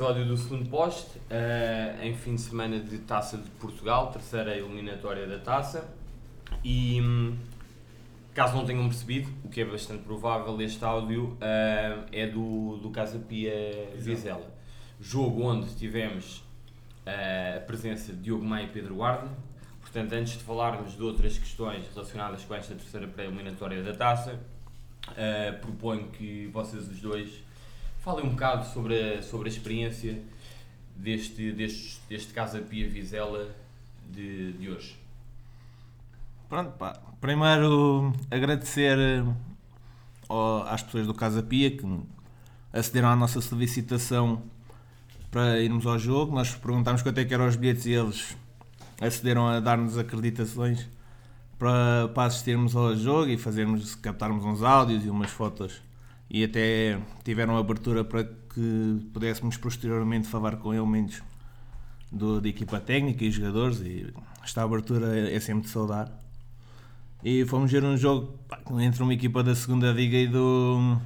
episódio do segundo poste, uh, em fim de semana de Taça de Portugal, terceira eliminatória da Taça. E hum, caso não tenham percebido, o que é bastante provável, este áudio uh, é do, do Casa Pia Vizela. Jogo onde tivemos uh, a presença de Diogo Maia e Pedro Guarda. Portanto, antes de falarmos de outras questões relacionadas com esta terceira pré-eliminatória da Taça, proponho que vocês os dois Falem um bocado sobre a, sobre a experiência deste, deste, deste Casa Pia Vizela de, de hoje. Pronto, pá. Primeiro agradecer ao, às pessoas do Casa Pia que acederam à nossa solicitação para irmos ao jogo. Nós perguntámos quanto é que eram os bilhetes e eles acederam a dar-nos acreditações para, para assistirmos ao jogo e fazermos, captarmos uns áudios e umas fotos e até tiveram abertura para que pudéssemos posteriormente falar com elementos do, da equipa técnica e jogadores e esta abertura é sempre de saudar. E fomos ver um jogo entre uma equipa da segunda liga e do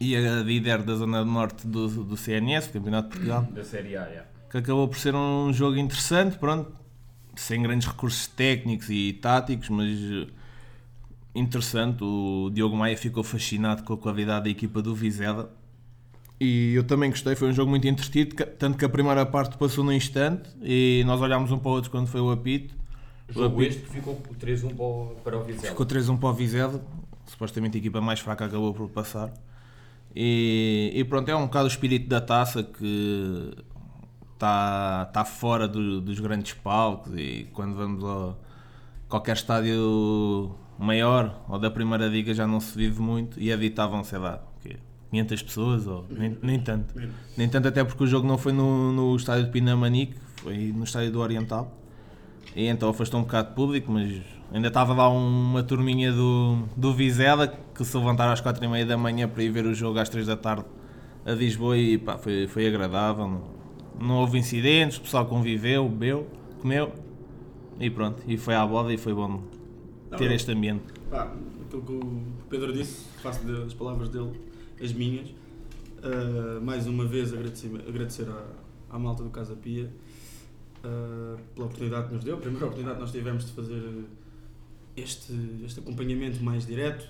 e a líder da zona norte do, do CNS, do Campeonato de Portugal. Da Série A, yeah. Que acabou por ser um jogo interessante, pronto, sem grandes recursos técnicos e táticos, mas interessante. O Diogo Maia ficou fascinado com a qualidade da equipa do Vizela. E eu também gostei, foi um jogo muito entretido, tanto que a primeira parte passou no instante e nós olhámos um para o outro quando foi o apito. O jogo este ficou 3-1 para o Vizela. Ficou 3-1 para o Vizela, supostamente a equipa mais fraca acabou por passar. E, e pronto, é um bocado o espírito da taça que está tá fora do, dos grandes palcos e quando vamos a qualquer estádio maior ou da primeira liga já não se vive muito e habitavam, sei lá, 500 pessoas ou nem, nem tanto. Nem tanto até porque o jogo não foi no, no estádio de Pinamanique, foi no estádio do Oriental. E então afastou um bocado de público, mas ainda estava lá uma turminha do, do Vizela que se levantaram às 4 e meia da manhã para ir ver o jogo às 3 da tarde a Lisboa e pá, foi, foi agradável. Não, não houve incidentes, o pessoal conviveu, bebeu, comeu e pronto. E foi à boda e foi bom ter este ambiente. Pá, aquilo que o Pedro disse, faço das palavras dele as minhas. Uh, mais uma vez agradecer, agradecer à, à malta do Casa Pia uh, pela oportunidade que nos deu, a primeira oportunidade que nós tivemos de fazer este, este acompanhamento mais direto.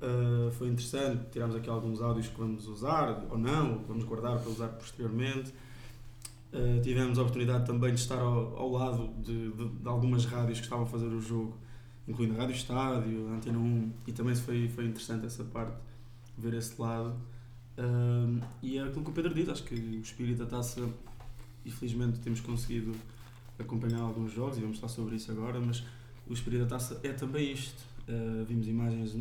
Uh, foi interessante, tiramos aqui alguns áudios que vamos usar ou não, vamos guardar para usar posteriormente. Tivemos a oportunidade também de estar ao, ao lado de, de, de, algumas rádios que estavam a fazer o jogo incluindo a Rádio Estádio, a Antena 1, e também foi, foi interessante essa parte, ver esse lado. Um, e é aquilo que o Pedro diz, acho que o espírito da taça, infelizmente temos conseguido acompanhar alguns jogos, e vamos falar sobre isso agora, mas o espírito da taça é também isto. Uh, vimos, imagens,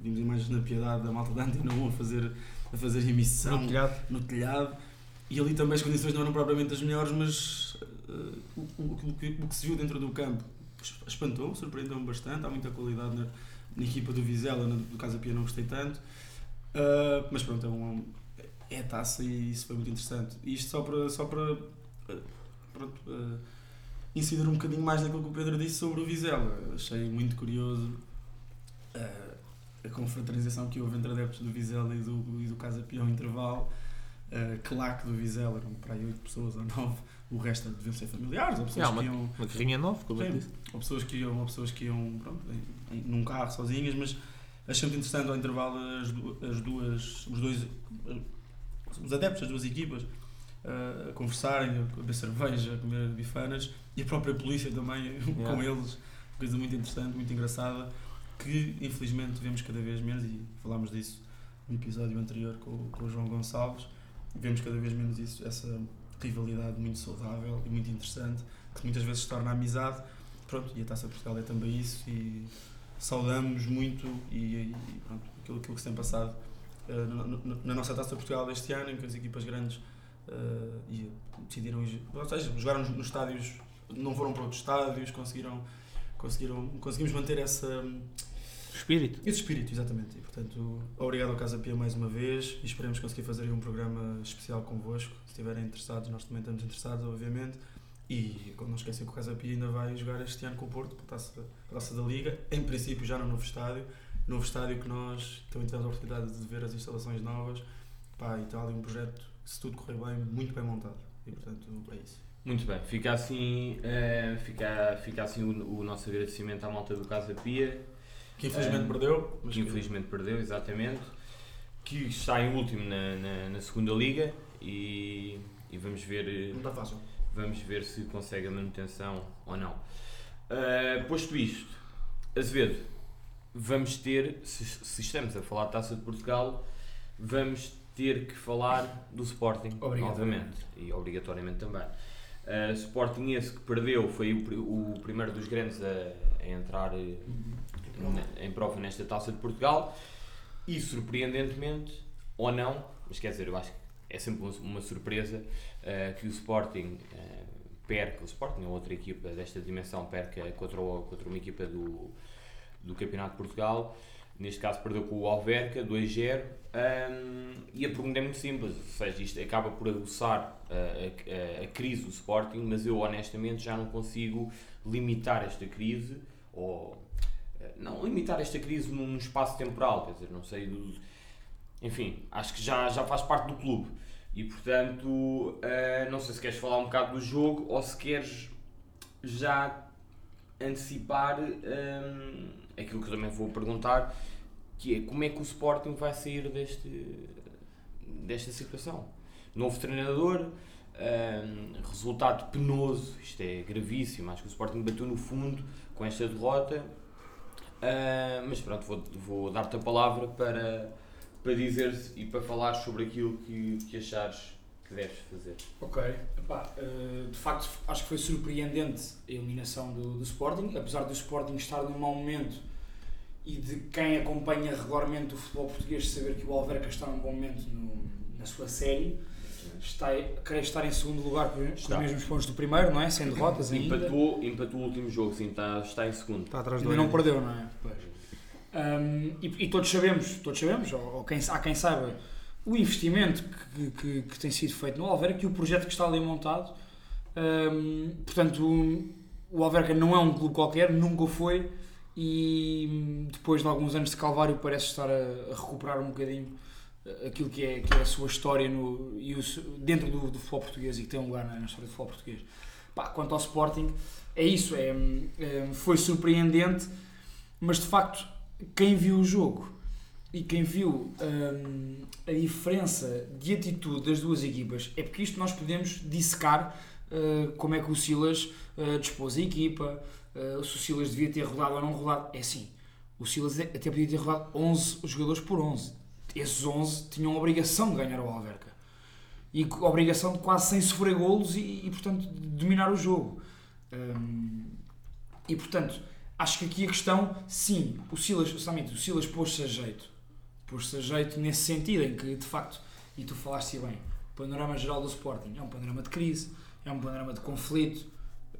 vimos imagens na piedade da malta da Antena 1 a fazer, a fazer emissão no telhado. no telhado. E ali também as condições não eram propriamente as melhores, mas uh, o, o, o, o que se viu dentro do campo espantou, surpreendeu-me bastante. Há muita qualidade na, na equipa do Vizela, na, do Casa Pia não gostei tanto. Uh, mas pronto, é, um, é taça e isso foi muito interessante. E isto só para, só para uh, pronto, uh, incidir um bocadinho mais naquilo que o Pedro disse sobre o Vizela. Achei muito curioso a confraternização que houve entre adeptos do Vizela e do, e do Casa Pia ao intervalo. Uh, claque do Vizela, eram para aí 8 pessoas ou 9 o resto deviam ser familiares, ou pessoas é, uma, que iam. Uma carrinha nova, como eu disse. Ou pessoas que iam, ou pessoas que iam pronto, em, em, num carro sozinhas, mas achei muito interessante ao intervalo as, as duas, os dois, os adeptos das duas equipas uh, a conversarem, a beber cerveja, a comer bifanas e a própria polícia também yeah. com eles, coisa muito interessante, muito engraçada, que infelizmente vemos cada vez menos e falámos disso no episódio anterior com, com o João Gonçalves, vemos cada vez menos isso, essa rivalidade muito saudável e muito interessante, que muitas vezes se torna amizade. Pronto, e a Taça Portugal é também isso e saudamos muito e, e pronto, aquilo, aquilo que se tem passado uh, na, na, nossa Taça Portugal deste ano, em que as equipas grandes uh, e decidiram, ou seja, jogaram nos estádios, não foram para outros estádios, conseguiram, conseguiram, conseguimos manter essa espírito. Esse espírito, exatamente. E, portanto, obrigado ao Casa Pia mais uma vez e esperemos conseguir fazer um programa especial convosco. Se estiverem interessados, nós também estamos interessados, obviamente. E não esquecem que o Casa Pia ainda vai jogar este ano com o Porto, para a taça, para a taça da Liga, em princípio já no novo estádio. Novo estádio que nós também tivemos a oportunidade de ver as instalações novas Pá, e está ali um projeto que, se tudo correr bem, muito bem montado. E portanto, é isso. Muito bem, fica assim, eh, fica, fica assim o, o nosso agradecimento à malta do Casa Pia, Que infelizmente Ah, perdeu, mas que infelizmente perdeu, exatamente, que está em último na, na, na segunda liga e, e vamos ver eh, não está fácil. Vamos ver se consegue a manutenção ou não. Uh, posto isto, Azevedo, vamos ter, se, se estamos a falar de Taça de Portugal, vamos ter que falar do Sporting, novamente, e obrigatoriamente também. Uh, Sporting esse que perdeu foi o, o primeiro dos grandes a, a entrar eh, ne- em prova nesta Taça de Portugal e surpreendentemente, ou não, mas quer dizer, eu acho que é sempre uma surpresa eh, que o Sporting eh, perca, o Sporting ou outra equipa desta dimensão perca contra, o- contra uma equipa do, do Campeonato de Portugal, neste caso perdeu com o Alverca 2-0 ahm, e a pergunta é muito simples, ou seja, isto acaba por aguçar eh, a, a- a crise do Sporting, mas eu honestamente já não consigo limitar esta crise ou não limitar esta crise num espaço temporal, quer dizer, não sei enfim, acho que já, já faz parte do clube. E portanto, eh, não sei se queres falar um bocado do jogo ou se queres já antecipar hum, aquilo que eu também vou perguntar, que é como é que o Sporting vai sair deste, desta situação. Novo treinador, hum, resultado penoso, isto é gravíssimo, acho que o Sporting bateu no fundo com esta derrota, Ah, mas pronto, vou, vou dar-te a palavra para, para dizer e para falar sobre aquilo que, que achares que deves fazer. Ok, Epá, eh, de facto acho que foi surpreendente a eliminação do, do Sporting, apesar do Sporting estar num mau momento e de quem acompanha regularmente o futebol português saber que o Alverca está num bom momento no- na sua série, está, querer estar em segundo lugar com, os mesmos pontos do primeiro, não é? Sem derrotas ainda. Empatou, empatou o último jogo, sim, está, está em segundo. Está atrás do Ainda não perdeu, não é? Pois. Um, e, e todos sabemos, todos sabemos, ou, ou quem, há quem saiba, o investimento que, que, que tem sido feito no Alverca e o projeto que está ali montado. Um, portanto, o, Alverca não é um clube qualquer, nunca foi, e depois de alguns anos de calvário parece estar a, a recuperar um bocadinho eh, aquilo que é, que é a sua história no, e o, dentro do, do futebol português e que tem um lugar na, na história do futebol português. Pá, quanto ao Sporting, é isso, é, é, foi surpreendente, mas de facto, quem viu o jogo e quem viu hum, a diferença de atitude das duas equipas, é porque isto nós podemos dissecar uh, como é que o Silas uh, dispôs a equipa, uh, se o Silas devia ter rodado ou não rodado. É assim, o Silas até podia ter rodado 11 jogadores por 11. Esses 11 tinham a obrigação de ganhar o Alverca. E a obrigação de quase sem sofrer golos e, e, portanto, dominar o jogo. Hum, e, portanto, acho que aqui a questão, sim, o Silas, justamente, o Silas pôs-se a jeito. Pôs-se a jeito nesse sentido, em que, de facto, e tu falaste bem, o panorama geral do Sporting é um panorama de crise, é um panorama de conflito,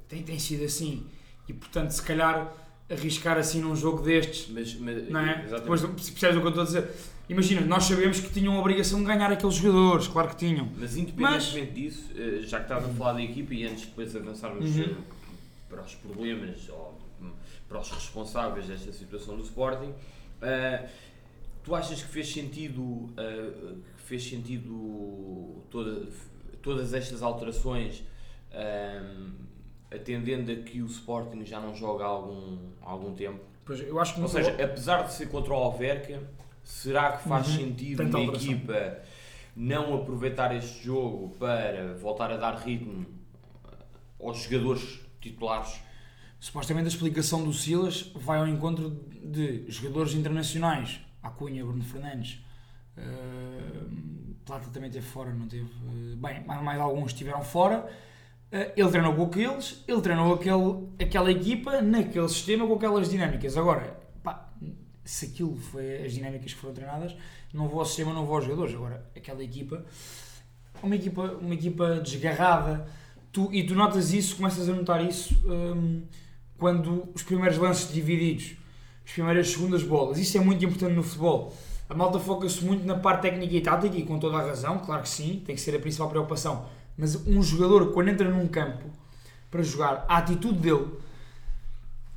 tem, tem sido assim. E, portanto, se calhar arriscar assim num jogo destes, Mas, mas, não é? exatamente. Depois, percebes o que eu estou a dizer? Imagina, nós sabemos que tinham a obrigação de ganhar aqueles jogadores, claro que tinham. Mas independentemente disso, eh, já que estás a falar da equipa e antes de depois avançarmos Uhum. eh, para os problemas ou para os responsáveis desta situação do Sporting, eh, tu achas que fez sentido, eh, que fez sentido toda- todas estas alterações hum, atendendo a que o Sporting já não joga há algum, há algum tempo? Pois, eu acho que Ou seja, apesar de ser contra o Alverca, será que faz Uhum. sentido uma equipa não aproveitar este jogo para voltar a dar ritmo aos jogadores titulares? Supostamente a explicação do Silas vai ao encontro de jogadores internacionais, Acunha, Bruno Fernandes, uh, Plata também teve fora, não teve? Uh, bem, mais, alguns estiveram fora. Uh, ele treinou com aqueles, ele treinou aquele, aquela equipa naquele sistema com aquelas dinâmicas. Agora, pá, se aquilo foi as dinâmicas que foram treinadas, não vou ao sistema, não vou aos jogadores. Agora, aquela equipa, uma equipa, uma equipa desgarrada, tu, e tu notas isso, começas a notar isso hum, quando os primeiros lances divididos, as primeiras segundas bolas, isso é muito importante no futebol. A malta foca-se muito na parte técnica e tática e com toda a razão, claro que sim, tem que ser a principal preocupação. Mas um jogador, quando entra num campo para jogar, a atitude dele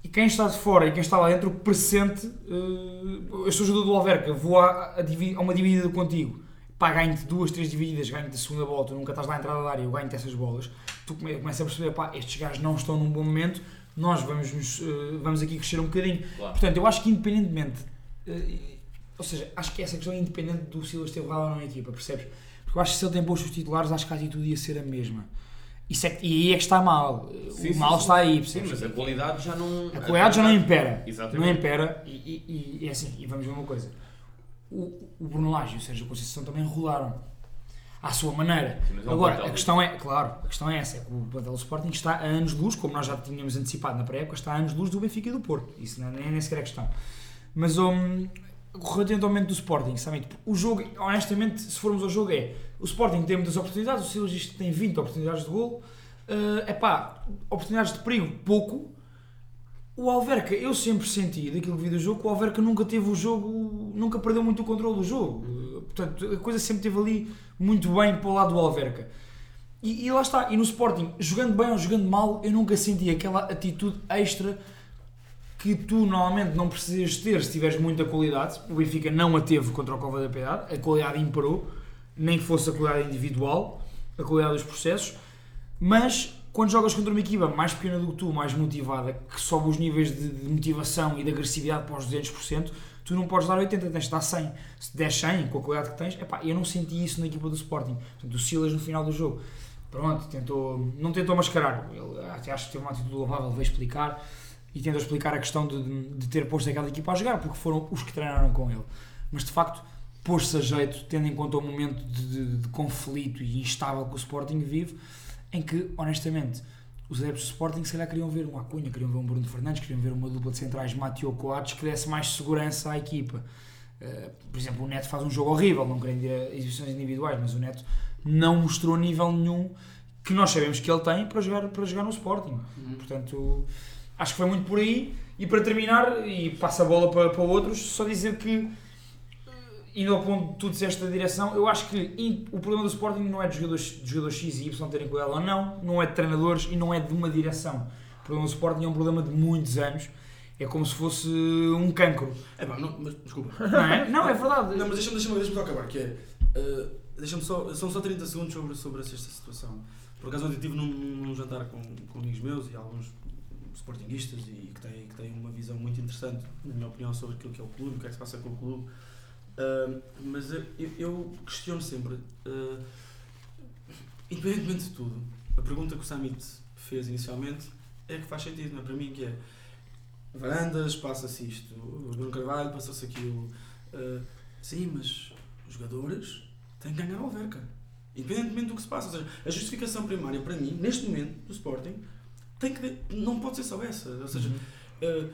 e quem está de fora e quem está lá dentro pressente. Uh, eu sou jogador do Alverca, vou a, a a uma dividida contigo. pá, ganho-te duas, três divididas, ganho-te a segunda bola, tu nunca estás lá à entrada da área, eu ganho-te essas bolas, tu come- começas a perceber, pá, estes gajos não estão num bom momento, nós vamos, nos, eh, vamos aqui crescer um bocadinho. Claro. Portanto, eu acho que independentemente, eh, ou seja, acho que essa questão é independente do Silas ter levado ou não na equipa, percebes? Porque eu acho que se ele tem os titulares, acho que a atitude ia ser a mesma. Isso é e aí é que está mal. Sim, o sim, mal sim. está aí, Sim, percebes? mas a qualidade já não. A qualidade já não impera. Exatamente. Não impera. E, e, e é assim, e vamos ver uma coisa. O, o Bruno Lage e o Sérgio Conceição também rolaram. À sua maneira. Sim, é Agora, a questão é, claro, a questão é essa, é que o plantel do Sporting está a anos de luz, como nós já tínhamos antecipado na pré-época, está a anos de luz do Benfica e do Porto. Isso não é, nem, nem sequer é questão. Mas um, relativamente ao momento do Sporting, sabem, tipo, o jogo, honestamente, se formos ao jogo, é o Sporting tem muitas oportunidades, o que tem 20 oportunidades de gol, é epá, oportunidades de perigo, pouco. O Alverca, eu sempre senti daquilo que vi do jogo que o Alverca nunca teve o jogo, nunca perdeu muito o controle do jogo. Portanto, a coisa sempre esteve ali muito bem para o lado do Alverca. E, e lá está, e no Sporting, jogando bem ou jogando mal, eu nunca senti aquela atitude extra que tu normalmente não precisas ter se tiveres muita qualidade. O Benfica não a teve contra o Cova da Piedade, a qualidade imperou, nem que fosse a qualidade individual, a qualidade dos processos, mas quando jogas contra uma equipa mais pequena do que tu, mais motivada, que sobe os níveis de, de motivação e de agressividade para os 200%, tu não podes dar 80, tens de dar 100. Se der 100 com a qualidade que tens, epá, eu não senti isso na equipa do Sporting. Portanto, o Silas no final do jogo, pronto, tentou, não tentou mascarar, ele até acho que teve uma atitude louvável, veio explicar e tentou explicar a questão de, de- ter posto aquela equipa a jogar, porque foram os que treinaram com ele. Mas de facto, pôs-se a jeito, tendo em conta o momento de, de- de conflito e instável que o Sporting vive, em que, honestamente, os adeptos do Sporting se calhar queriam ver um Acunha, queriam ver um Bruno Fernandes, queriam ver uma dupla de centrais Mateo Coates que desse mais segurança à equipa. Uh, por exemplo, o Neto faz um jogo horrível, não querendo ir a exibições individuais, mas o Neto não mostrou nível nenhum que nós sabemos que ele tem para jogar, para jogar no Sporting. Portanto, acho que foi muito por aí. E para terminar, e passa a bola para, para outros, só dizer que, indo ao ponto de tu disseste da direção, eu acho que o problema do Sporting não é de jogadores, de jogadores X e Y terem qualidade ou não, não é de treinadores e não é de uma direção. O problema do Sporting é um problema de muitos anos. É como se fosse um cancro. É pá, não, mas desculpa. Não é? Não, é verdade. Não, mas deixa-me deixa deixa acabar, que é. eh, deixa-me só. São só 30 segundos sobre, sobre esta situação. Por acaso ontem estive num, num jantar com, com amigos meus e alguns sportinguistas e que têm, que têm uma visão muito interessante, na minha opinião, sobre aquilo que é o clube, o que é que se passa com o clube. Ah, mas eu, eu questiono sempre, ah, independentemente de tudo, a pergunta que o Samit fez inicialmente é que faz sentido, não é? Para mim, que é Varandas, passa-se isto, o Bruno Carvalho, passa-se aquilo. Ah, sim, mas os jogadores têm que ganhar ao Alverca. Independentemente do que se passa. Ou seja, a justificação primária para mim, neste momento, do Sporting, tem que, não pode ser só essa. Ou seja, ah, o-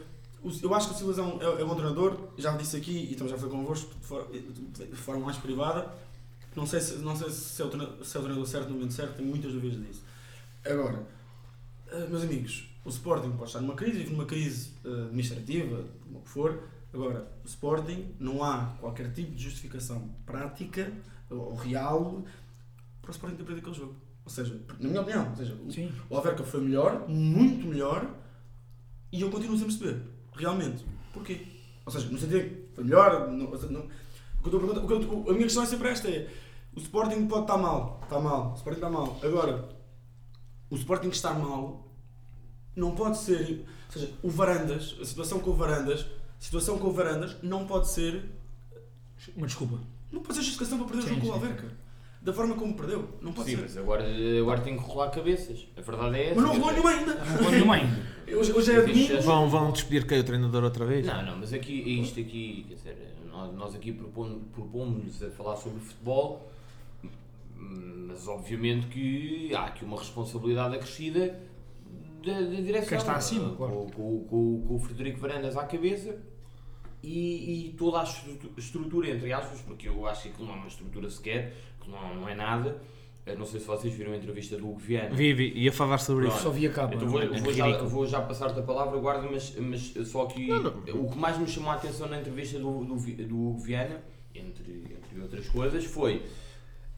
eu acho que o Silas é um, é, é um bom treinador, já disse aqui e também já foi convosco de for- de forma mais privada. Não sei se, não sei se, é, o treinador, se é o treinador certo no momento certo, tenho muitas dúvidas disso. Agora, ah, meus amigos, o Sporting pode estar numa crise, vive numa crise ah, administrativa, como for. Agora, o Sporting não há qualquer tipo de justificação prática ou real para o Sporting ter perdido aquele jogo. Ou seja, na minha opinião, ou seja, Sim. o Alverca foi melhor, muito melhor, e eu continuo sem perceber, realmente, porquê? Ou seja, no sentido que foi melhor, não, não- o que eu estou a perguntar- o a minha questão é sempre esta, é, o Sporting pode estar mal, está mal, o Sporting está mal, agora, o Sporting estar mal não pode ser, ou seja, o Varandas, a situação com o Varandas, a situação com o Varandas não pode ser, Uma desculpa. não pode ser justificação para perder o Sim, jogo com o. Alverca, da forma como perdeu, não pode Sim, ser. mas agora, agora tem que rolar cabeças. A verdade é essa. Mas não rolou nenhuma ainda. Não vou nenhuma ainda. Hoje, hoje é domingo. Vão, vão despedir quem? O treinador outra vez? Não, não, mas aqui, isto aqui, quer dizer, nós, nós aqui propomos- propomos-nos a falar sobre futebol, mas obviamente que há aqui uma responsabilidade acrescida da, da direção. Quem está acima, com, claro. com, com- com o Frederico Varandas à cabeça e, e toda a estru- estrutura, entre aspas, porque eu acho que aquilo não é uma estrutura sequer, que não, não é nada. Eu não sei se vocês viram a entrevista do Hugo Viana. Vivi, ia falar sobre Pronto. isso. Só vi a capa. Então vou, é vou já, vou já passar-te a palavra, guarda, mas, mas só que o que mais me chamou a atenção na entrevista do, do, Vi- do Hugo Viana, entre, entre outras coisas, foi,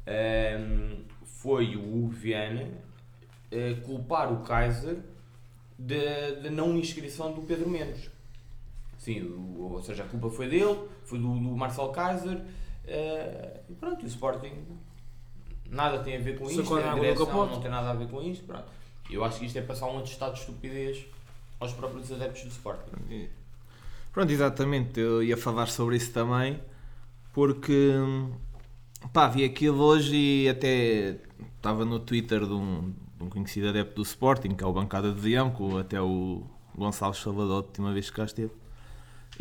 ehm, foi o Hugo Viana eh, culpar o Kaiser da da não inscrição do Pedro Menos. Sim, o- ou seja, a culpa foi dele, foi do, do Marcel Kaiser, Eh, e pronto, o Sporting nada tem a ver com isto, a a direção não tem nada a ver com isto. Pronto. Eu acho que isto é passar um atestado de estupidez aos próprios adeptos do Sporting. E- Pronto, exatamente, eu ia falar sobre isso também, porque pá, vi aquilo hoje e até estava no Twitter de um, de um conhecido adepto do Sporting, que é o Bancada de Leão, que até o Gonçalo Salvador, a última vez que cá esteve.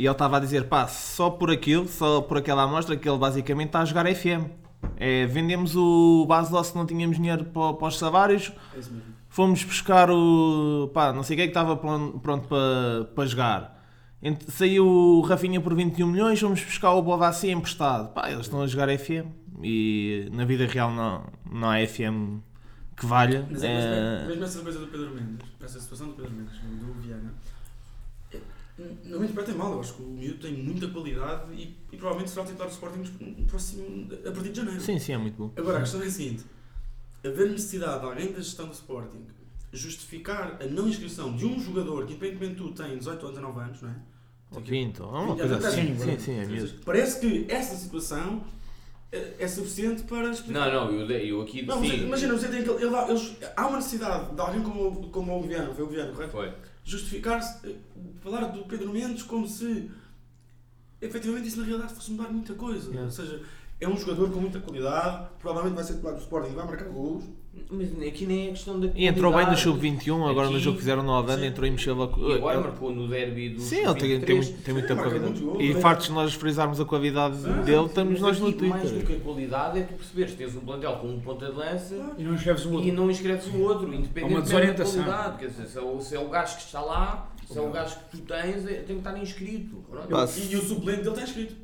E ele estava a dizer, pá, só por aquilo, só por aquela amostra, que ele basicamente está a jogar FM. É, vendemos o base que não tínhamos dinheiro para, para os salários, É isso mesmo. fomos buscar o. pá, não sei quem é que estava plon- pronto para, para jogar. Saiu o Rafinha por 21 milhões, vamos buscar o Bovassi emprestado. Pá, eles estão a jogar FM e na vida real não, não há FM que valha. Mas é, É, mas mesmo essa coisa do Pedro Mendes, essa situação do Pedro Mendes, do Viana, é, não me interpretem mal, eu acho que o miúdo tem muita qualidade e, e provavelmente será titular do Sporting no- próximo, a partir de janeiro. Sim, sim, é muito bom. Agora, a questão é a seguinte: haver necessidade de alguém da gestão do Sporting justificar a não inscrição de um jogador que, independentemente de tu, tem 18 ou 19 anos, não é? Ou Pinto, ou uma coisa assim. sim, Sim, sim, é mesmo. Parece que essa situação é, é suficiente para explicar. Não, não, eu, eu aqui Não, mas imagina, você tem que, ele, eles, há uma necessidade de alguém como, o- como o Oliviano, foi o Oliviano, correto? Foi. Justificar-se, eh, falar do Pedro Mendes como se efetivamente isso na realidade fosse mudar muita coisa. Yeah. Ou seja, é um jogador com muita qualidade, provavelmente vai ser titular do Sporting e vai marcar golos. Mas aqui nem é questão da E entrou bem no qualidade. sub-21, agora no Aqui- jogo que fizeram no Holanda, Sim. entrou e mexeu logo. E agora marcou no derby do Sim, ele tem, tem, muito- tem muita Sim, qualidade. gol, E né? fartos de nós frisarmos a qualidade dele, estamos nós no aqui, Mais do Twitter. que a qualidade é tu perceberes tens um plantel com um ponta de lança E não escreves o e outro. não inscreves o outro, independente da desorientação. qualidade. Quer dizer, se é, o, se é o gajo que está lá, se é o gajo que tu tens, é- tem que estar inscrito. E, e o suplente dele está inscrito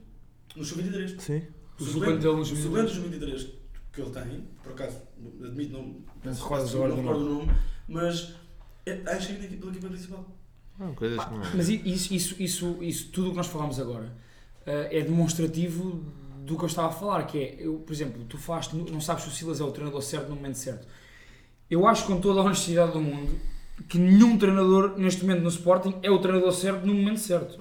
no sub-23. Sim. O suplente dele nos O suplente do sub-23 que ele tem, por acaso, admito, não, recordas peço- agora não do recordo o nome, mas é, inscrito na equipa- pela equipa principal. Não, coisas que não. Mas isso, isso, isso, isso tudo o que nós falámos agora eh, é demonstrativo do que eu estava a falar, que é, eu, por exemplo, tu falaste, não sabes se o Silas é o treinador certo no momento certo. Eu acho com toda a honestidade do mundo que nenhum treinador neste momento no Sporting é o treinador certo no momento certo.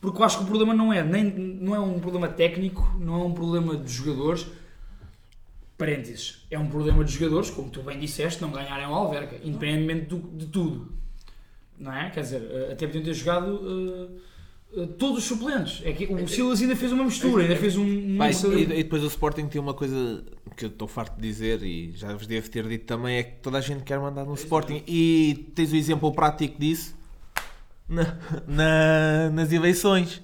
Porque eu acho que o problema não é, nem, não é um problema técnico, não é um problema de jogadores. Parênteses, é um problema de jogadores, como tu bem disseste, não ganharem o Alverca, independentemente do- de tudo. Não é? Quer dizer, eh, até podiam ter jogado eh, todos os suplentes. É que o Silas ainda fez uma mistura, ainda fez um. um e, e depois o Sporting tem uma coisa que eu estou farto de dizer e já vos devo ter dito também: é que toda a gente quer mandar no Sporting. E tens o exemplo prático disso na- na- nas eleições.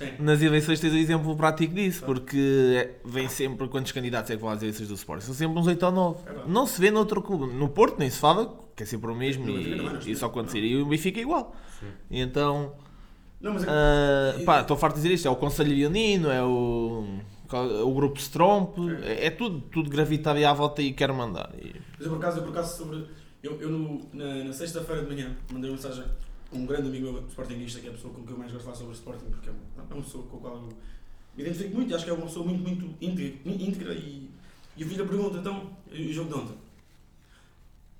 Sim. Nas eleições tens o exemplo prático disso, porque é- vem sempre quantos candidatos é que vão às eleições do Sporting? São sempre uns 8 ou 9. É. Não se vê noutro clube. No Porto nem se fala, que é sempre o mesmo não e, e só acontecer. E o Benfica é igual. E então. Não, mas é, Ah, pá, estou farto de dizer isto, é o Conselho Leonino, é o, o Grupo Stromp, é, é tudo, tudo gravitado à volta e quero mandar. E- Mas eu por acaso, eu por acaso sobre. Eu, eu no- na, na sexta-feira de manhã mandei uma mensagem um grande amigo meu, sportinguista, que é a pessoa com quem eu mais gosto de falar sobre Sporting, porque é uma, é uma pessoa com a qual eu me identifico muito e acho que é uma pessoa muito, muito íntegra, e, e eu fiz a pergunta, então, o jogo de ontem?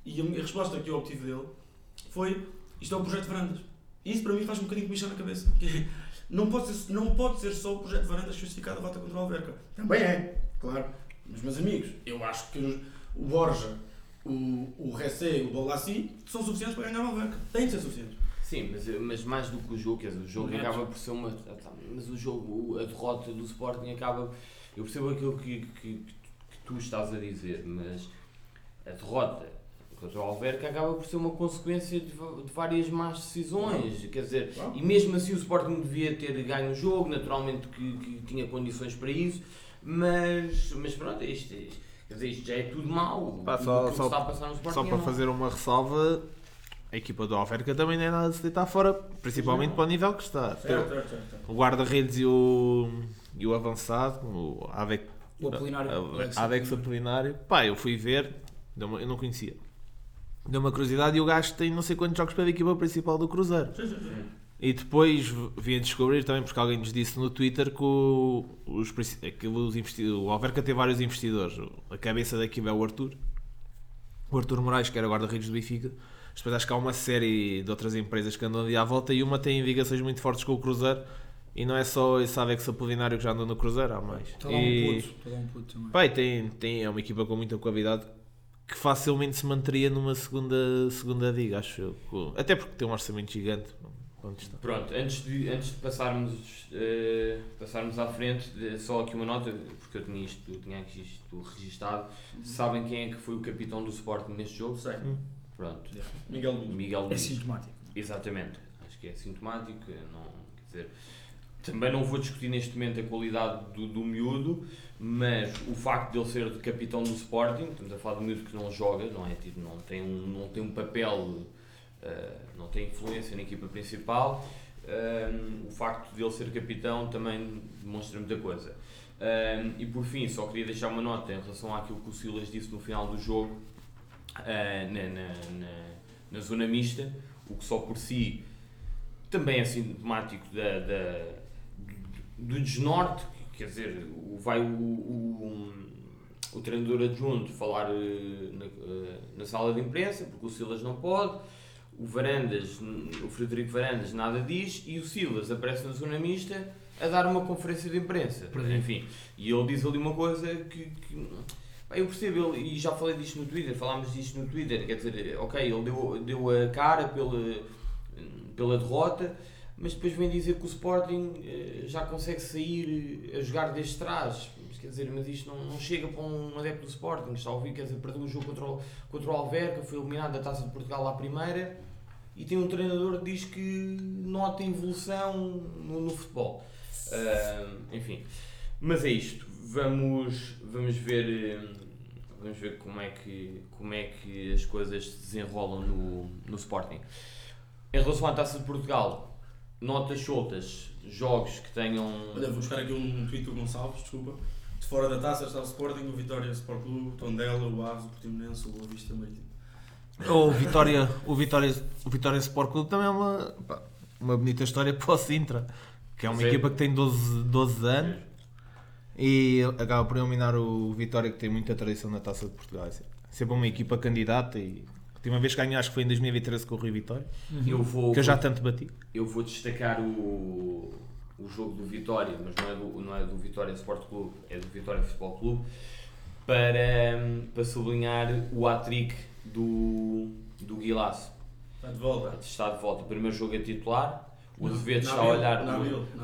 E a, resposta que eu obtive dele foi: isto é o projeto Varandas. E isso para mim faz um bocadinho comichão na cabeça. Que é, não, pode ser, não pode ser só o projeto Varandas justificado a volta contra o Alverca. Também é, claro. Mas, meus amigos, eu acho que o Borja, o, o Recé e o Bolassi são suficientes para ganhar o Alverca. Têm de ser suficientes. Sim, mas, mas mais do que o jogo, quer dizer, o jogo Correto. acaba por ser uma. Mas o jogo, a derrota do Sporting acaba. Eu percebo aquilo que, que, que tu estás a dizer, mas a derrota contra o Alverca acaba por ser uma consequência de, de várias más decisões. Quer dizer, Claro. e mesmo assim o Sporting devia ter ganho o jogo, naturalmente que, que tinha condições para isso, mas, mas pronto, isto, isto, quer dizer, isto já é tudo mau. Pá, Tudo só- só- está a passar no Sporting Só é para mau. fazer uma ressalva, a equipa do Alverca também não é nada de se deitar fora, principalmente para o nível que está. Certo, certo, certo. O guarda-redes e o, e o avançado, o Avec, O Apolinário. Alex Avex Apolinário, pá, eu fui ver, eu não conhecia. Deu uma curiosidade e o gajo tem não sei quantos jogos pela equipa principal do Cruzeiro. Sim, sim, sim. E depois vim a descobrir também, porque alguém nos disse no Twitter que, o, os, investidores, o Alverca tem vários investidores. A cabeça da equipa é o Arthur. O Arthur Moraes, que era guarda-redes do Benfica. Depois acho que há uma série de outras empresas que andam ali à volta e uma tem ligações muito fortes com o Cruzeiro. E não é só esse Avex Apolinário que já andou no Cruzeiro, há mais. A dar um E- puto. Um puto também. E tem, tem, é uma equipa com muita qualidade que facilmente se manteria numa segunda, segunda diga, acho eu. Com- Até porque tem um orçamento gigante. Pronto, antes de, antes de passarmos, eh, passarmos à frente, só aqui uma nota, porque eu tinha isto, eu tinha aqui isto registado. Sabem quem é que foi o capitão do Sporting neste jogo? Sei. Pronto. Miguel Luís. Miguel É sintomático. Exatamente. Acho que é sintomático. Não, quer dizer, também não vou discutir neste momento a qualidade do, do miúdo, mas o facto de ele ser de capitão do Sporting, estamos a falar de um miúdo que não joga, não é? Tipo, não, tem um, não tem um papel, eh, não tem influência na equipa principal. Um, o facto de ele ser capitão também demonstra muita coisa. Um, e por fim, só queria deixar uma nota em relação àquilo que o Silas disse no final do jogo, na, na, na, na zona mista, o que só por si também é sintomático da, da- do desnorte, quer dizer, vai o, o, o treinador adjunto falar eh, na, eh, na sala de imprensa, porque o Silas não pode, o Varandas, o Frederico Varandas nada diz, e o Silas aparece na zona mista a dar uma conferência de imprensa. Enfim, e ele diz ali uma coisa que, que Eu percebo, ele, e já falei disto no Twitter, falámos disto no Twitter, quer dizer, ok, ele deu, deu a cara pela, pela derrota, mas depois vem dizer que o Sporting eh, já consegue sair eh, a jogar desde trás. Quer dizer, mas isto não, não chega para um adepto do Sporting, está a ouvir, quer dizer, perdeu o jogo contra o, contra o Alverca, foi eliminado da Taça de Portugal à primeira, e tem um treinador que diz que nota evolução no, no futebol. Ah, enfim, mas é isto. Vamos, vamos ver, eh, vamos ver como é que como é que as coisas se desenrolam no, no Sporting. Em relação à Taça de Portugal, notas soltas, jogos que tenham Olha, vou buscar aqui um tweet do Gonçalves, desculpa. De fora da taça está o Sporting, o Vitória Sport Clube, o Tondela, o Aves, o Portimonense, o Boa Vista Marítimo. O Vitória, o Vitória, o Vitória Sport Clube também é uma, uma bonita história para o Sintra, que é uma Sim. equipa que tem 12, 12 anos e acaba por eliminar o Vitória que tem muita tradição na Taça de Portugal. É sempre uma equipa candidata e a última vez que ganhou acho que foi em 2013 com o Rui Vitória, eu vou que eu já tanto bati. eu vou destacar o, o jogo do Vitória, mas não é do, não é do Vitória Sport Clube, é do Vitória Futebol Clube, para, para sublinhar o hat-trick do, do Guilaço. Está de volta. Está de volta. O primeiro jogo é titular. O Azevedo está a olhar.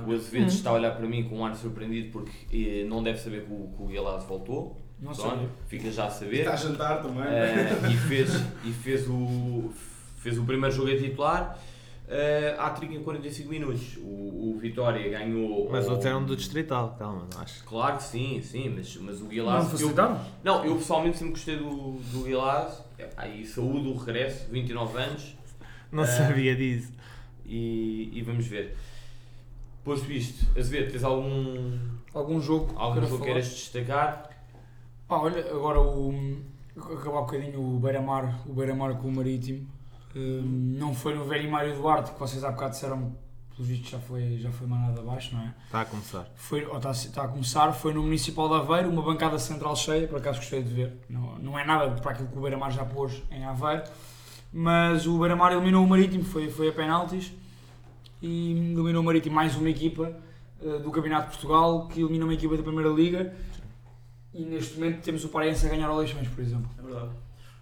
O. Azevedo está a olhar para mim com um ar surpreendido porque eh, não deve saber que o, que o Guilaço voltou. Não Pronto, fica já a saber. Está a jantar também. Eh, e fez, e fez, o, fez o primeiro jogo a titular. Uh, há trick em 45 minutos. O, o Vitória ganhou. Mas ao- outros eram do Distrital, calma, não acho. Claro que sim, sim, mas, mas o Não Guilaço. eu, facilitaram? não, eu pessoalmente sempre gostei do, do Guilaço. Epá, E saúde o regresso, 29 anos. Não Ah. sabia disso. E, e vamos ver. Posto isto, Azevedo, tens algum, Algum jogo algum jogo que falar? queiras destacar? Pá, olha, agora o. Acabar um bocadinho o Beira-Mar, o Beira-Mar com o Marítimo. Hum, não foi no Velho Mário Duarte, que vocês há bocado disseram, pelos vistos já foi, já foi mandado abaixo, não é? Está a começar. Foi, ou está, a- está a começar, foi no Municipal de Aveiro, uma bancada central cheia, por acaso gostei de ver. Não, não é nada para aquilo que o Beira-Mar já pôs em Aveiro, mas o Beira-Mar eliminou o Marítimo, foi, foi a penaltis, e eliminou o Marítimo mais uma equipa eh, do Campeonato de Portugal, que eliminou uma equipa da Primeira Liga, e neste momento temos o Parense a ganhar o Leixões, por exemplo. É verdade.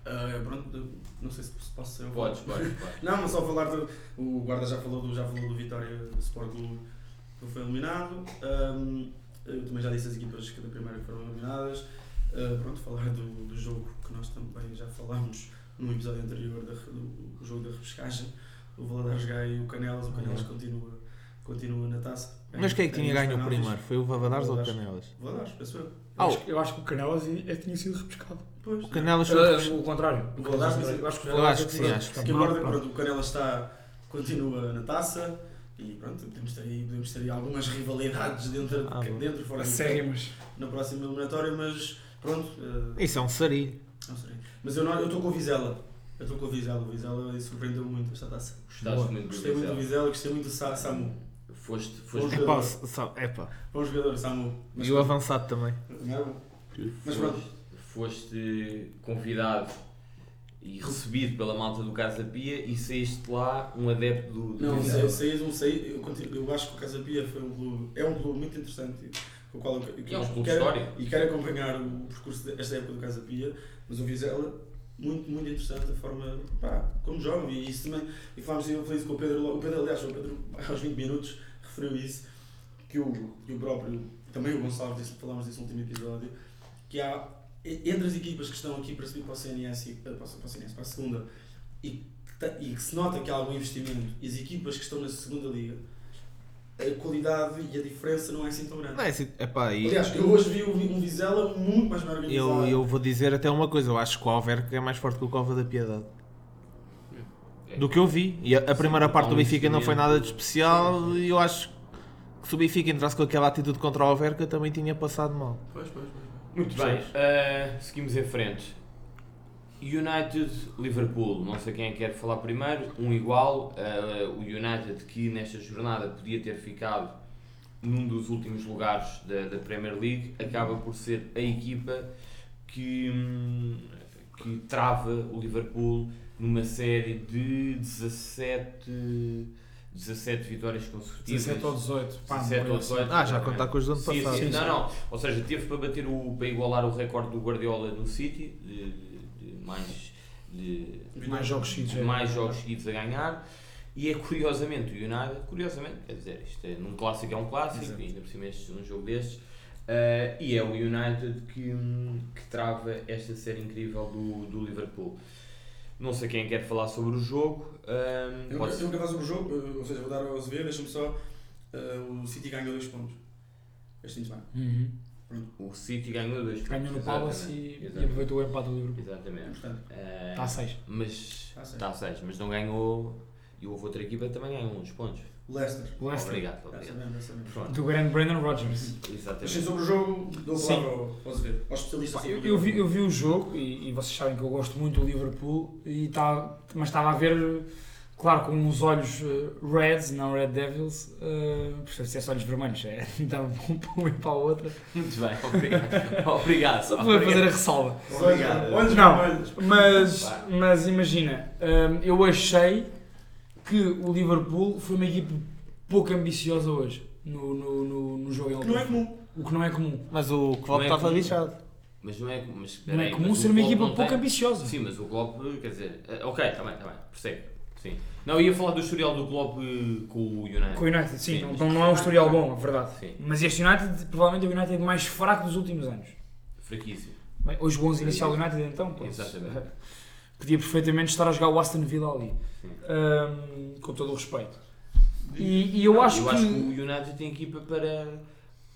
Ah, pronto, não sei se posso ser. Podes, podes, podes. Não, mas só falar do. O Guarda já falou do, já falou do Vitória Sport Clube que foi eliminado. Ahm, eu também já disse as equipas que da primeira que foram eliminadas. Ah, pronto, falar do, do jogo que nós também já falámos no episódio anterior da, do, do jogo da repescagem. O Valadares Gai e o Canelas. O Canelas continua, continua na taça. Mas quem é que tinha Ganha os ganho o primeiro? Foi o Vavadares ou o Valadares. Canelas? Valadares, penso eu. Eu, Ah, acho, que- eu acho que o Canelas é, tinha sido repescado. Pois. O Canelas foi. Ah, o contrário. O Valadares, eu acho que, o Eu Valadares acho que é sim, tinha acho que repescado. agora Pronto. o Canela está, continua na taça e pronto, podemos ter aí, podemos ter aí algumas rivalidades dentro, Ah, dentro e fora do na próxima eliminatória, mas pronto, eh, Isso é um sarilho. não sei. Mas eu não- eu estou com o Vizela. Eu estou com o Vizela. O Vizela surpreendeu muito esta taça. Gostaste Boa. muito do Gostei muito do Vizela. Gostei muito do Sa- Samu. Foste, Bom foste, jogador. Epá, epá. Bom jogador, Samu. Mas E o avançado também. é bom. Mas pronto. foste convidado e recebido pela malta do Casa Pia e saíste lá um adepto do, do Não, Vizela. sei, sei, não sei. Eu, continuo- eu acho que o Casa Pia foi um clube, é um clube muito interessante. Com o qual eu, E é um clube quero, histórico. E quero acompanhar o percurso desta época do Casa Pia, mas o Vizela, muito, muito interessante a forma pá, como jogam. E isso também. E falámos eu falei isso com o Pedro. O Pedro, aliás, o Pedro, aos 20 minutos, referiu isso. Que o, que o próprio, também o Gonçalo disse, falámos disso no último episódio, que há entre as equipas que estão aqui para subir para o CNS e para, para o CNS, para a segunda e e que se nota que há algum investimento e as equipas que estão na segunda liga a qualidade e a diferença não é assim tão grande. Não é assim, epá, e- Aliás, eu hoje vi um Vizela muito mais bem organizado. eu, eu vou dizer até uma coisa, eu acho que o Alverca é mais forte que o Cova da Piedade. É. Do que eu vi. E a, a primeira parte do um Benfica não foi nada de especial e eu acho que se o Benfica entrasse com aquela atitude contra o Alverca também tinha passado mal. Pois, pois, pois. Muito bem, eh, seguimos em frente. United, Liverpool, não sei quem é que quer falar primeiro, um igual, eh, o United que nesta jornada podia ter ficado num dos últimos lugares da, da Premier League, acaba por ser a equipa que, hum, que trava o Liverpool numa série de 17, 17 vitórias consecutivas. 17 ou 18. Pá, 17 ou assim. 18. Ah, já contar com os do ano Sim, passado. sim, Sim, não, não. Ou seja, teve para bater o, para igualar o recorde do Guardiola no City de, de mais de, Mais jogos seguidos. de é. mais jogos seguidos a ganhar. E é curiosamente o United, curiosamente, quer dizer, isto é, num clássico é um clássico, Exato. e ainda por cima este, um jogo destes, eh, e é o United que, que trava esta série incrível do, do Liverpool. Não sei quem quer falar sobre o jogo. hum, Eu, pode- eu nunca faço o jogo, eh, ou seja, vou dar ao Azevedo, deixa-me só. eh, o City ganhou 2 pontos. Este fim de semana. Uhum. O City ganhou dois Ganhou no Palace e, e aproveitou o empate do Liverpool. Exatamente. Portanto, Eh, Está a 6. Mas Está a está 6, mas não ganhou. E houve outra equipa que também ganhou uns pontos. Leicester. Leicester. Obrigado, obrigado. Do grande Brandon Rodgers. Exatamente. sobre o jogo, dou a Sim. palavra ao ao Azevedo, ao especialista Pá, Eu, o eu vi, eu vi o jogo e, e vocês sabem que eu gosto muito do Liverpool, e tá, mas estava a ver, claro, com os olhos eh, Reds, não Red Devils, uh, se dissesse olhos vermelhos, é, estava para uma e para a outra. Muito bem, obrigado. obrigado. Só para fazer a ressalva. Obrigado. Olhos Não. vermelhos. Mas, mas imagina, hum, eu achei que o Liverpool foi uma equipe pouco ambiciosa hoje no, no, no, no jogo em Old Não é comum. O que não é comum. Mas o Não Klopp é estava comum. lixado. Mas não é, mas, Não é comum mas ser o uma equipa pouco ambiciosa. Sim, mas o Klopp, quer dizer, eh, ok, está bem, está bem, percebe. Sim. Não, eu ia falar do historial do Klopp eh, com o United. Com o United, sim, Sim, não, não, é um historial bom, é verdade. Sim, Mas este United, provavelmente, é o United mais fraco dos últimos anos. fraquíssimo. Bem, hoje, bons inicial do United, então, pô, Exatamente. podia perfeitamente estar a jogar o Aston Villa ali. Hum, com todo o respeito. E, e eu, Não, acho eu que, acho que o United tem equipa para.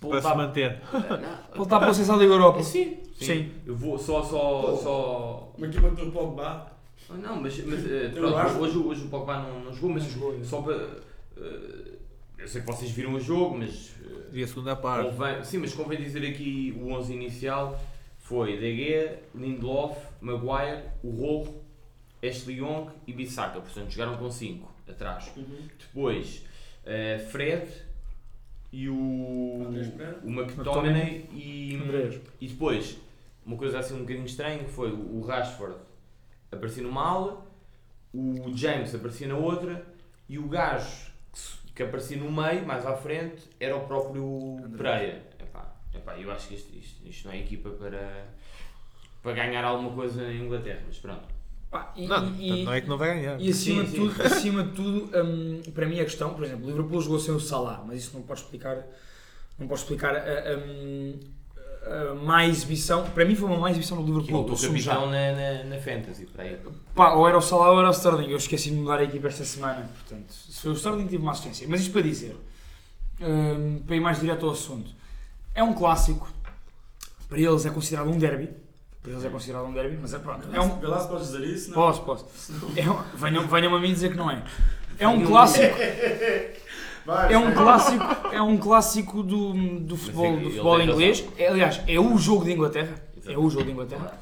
Para se manter. Não, voltar para o Sensação da Liga Europa. Sim, sim. Sim. Eu vou só, só, só. Uma equipa que tem o Pogba. Ah, Não, mas, mas eh, pronto, acho- hoje, hoje o Pogba não, não jogou, mas Não jogou, é. só para. eh, eu sei que vocês viram o jogo, mas. eh, E a segunda parte. convém, sim, mas convém dizer aqui o 11 inicial: foi De Gea, Lindelof, Maguire, o Rojo, Ashley Young e Bissaka. Portanto, jogaram com 5 atrás. Depois, eh, Fred e o, o McTominay e, Andrés. e depois, uma coisa assim um bocadinho estranha que foi o Rashford aparecia numa ala, o James aparecia na outra e o gajo que, aparecia no meio, mais à frente, era o próprio Andrés. Pereira. Epá, epá, eu acho que isto, isto, isto não é equipa para, para ganhar alguma coisa em Inglaterra, mas pronto. Pá, e- Não, e- não é que não vai ganhar. E acima Sim, de tudo, acima de tudo hum, para mim a questão, por exemplo, o Liverpool jogou sem o Salah, mas isso não pode explicar, não pode explicar a, a má exibição. Para mim foi uma má exibição do Que é o Liverpool. teu assumo já. capitão na, na, na Fantasy, para aí. Pá, ou era o Salah ou era o Sterling. Eu esqueci de mudar a equipa esta semana. Portanto, se foi o Sterling, tive uma assistência. Mas isto para dizer, hum, para ir mais direto ao assunto, é um clássico. Para eles é considerado um derby. Para eles é considerado um derby, mas é pronto. É um, se podes dizer isso. Não. Posso, posso. É um, venham, venham a mim dizer que não é. É um clássico, Vai, é um clássico, é um clássico do, do futebol, do futebol inglês. É, aliás, é o jogo de Inglaterra. É o jogo de Inglaterra.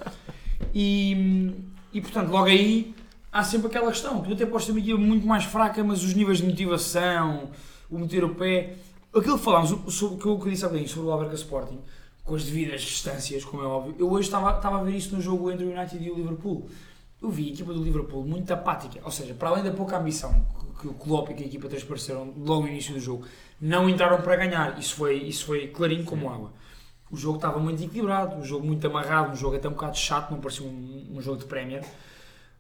E, e portanto, logo aí há sempre aquela questão. Tu até podes ter uma equipa muito mais fraca, mas os níveis de motivação, o meter o pé. Aquilo que falámos, o- sobre, o que eu que eu disse há bocadinho sobre o Alberca Sporting, com as devidas distâncias, como é óbvio, eu hoje estava, estava a ver isso no jogo entre o United e o Liverpool. Eu vi a equipa do Liverpool muito apática. Ou seja, para além da pouca ambição que, o Klopp e que a equipa transpareceram logo no início do jogo, não entraram para ganhar. Isso foi, isso foi clarinho como água. O jogo estava muito equilibrado, um jogo muito amarrado, um jogo até um bocado chato, não parecia um, um jogo de Premier.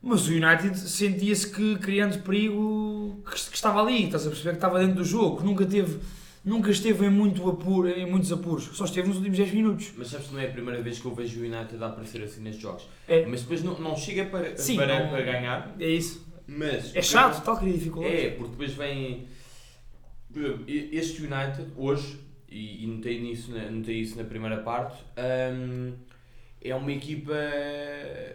Mas o United sentia-se que criando perigo que, que estava ali, estás a perceber que estava dentro do jogo, que nunca teve, nunca esteve em, muito apuro, em muitos apuros, só esteve nos últimos 10 minutos. Mas sabes que não é a primeira vez que eu vejo o United a aparecer assim nestes jogos. É, Mas depois não, não chega para, Sim, para, não- para ganhar. é isso. Mas É chato, tal, cria dificuldades. É, porque depois vem. Este United, hoje, e, e notei, nisso, na- notei isso na primeira parte, hum, é uma equipa.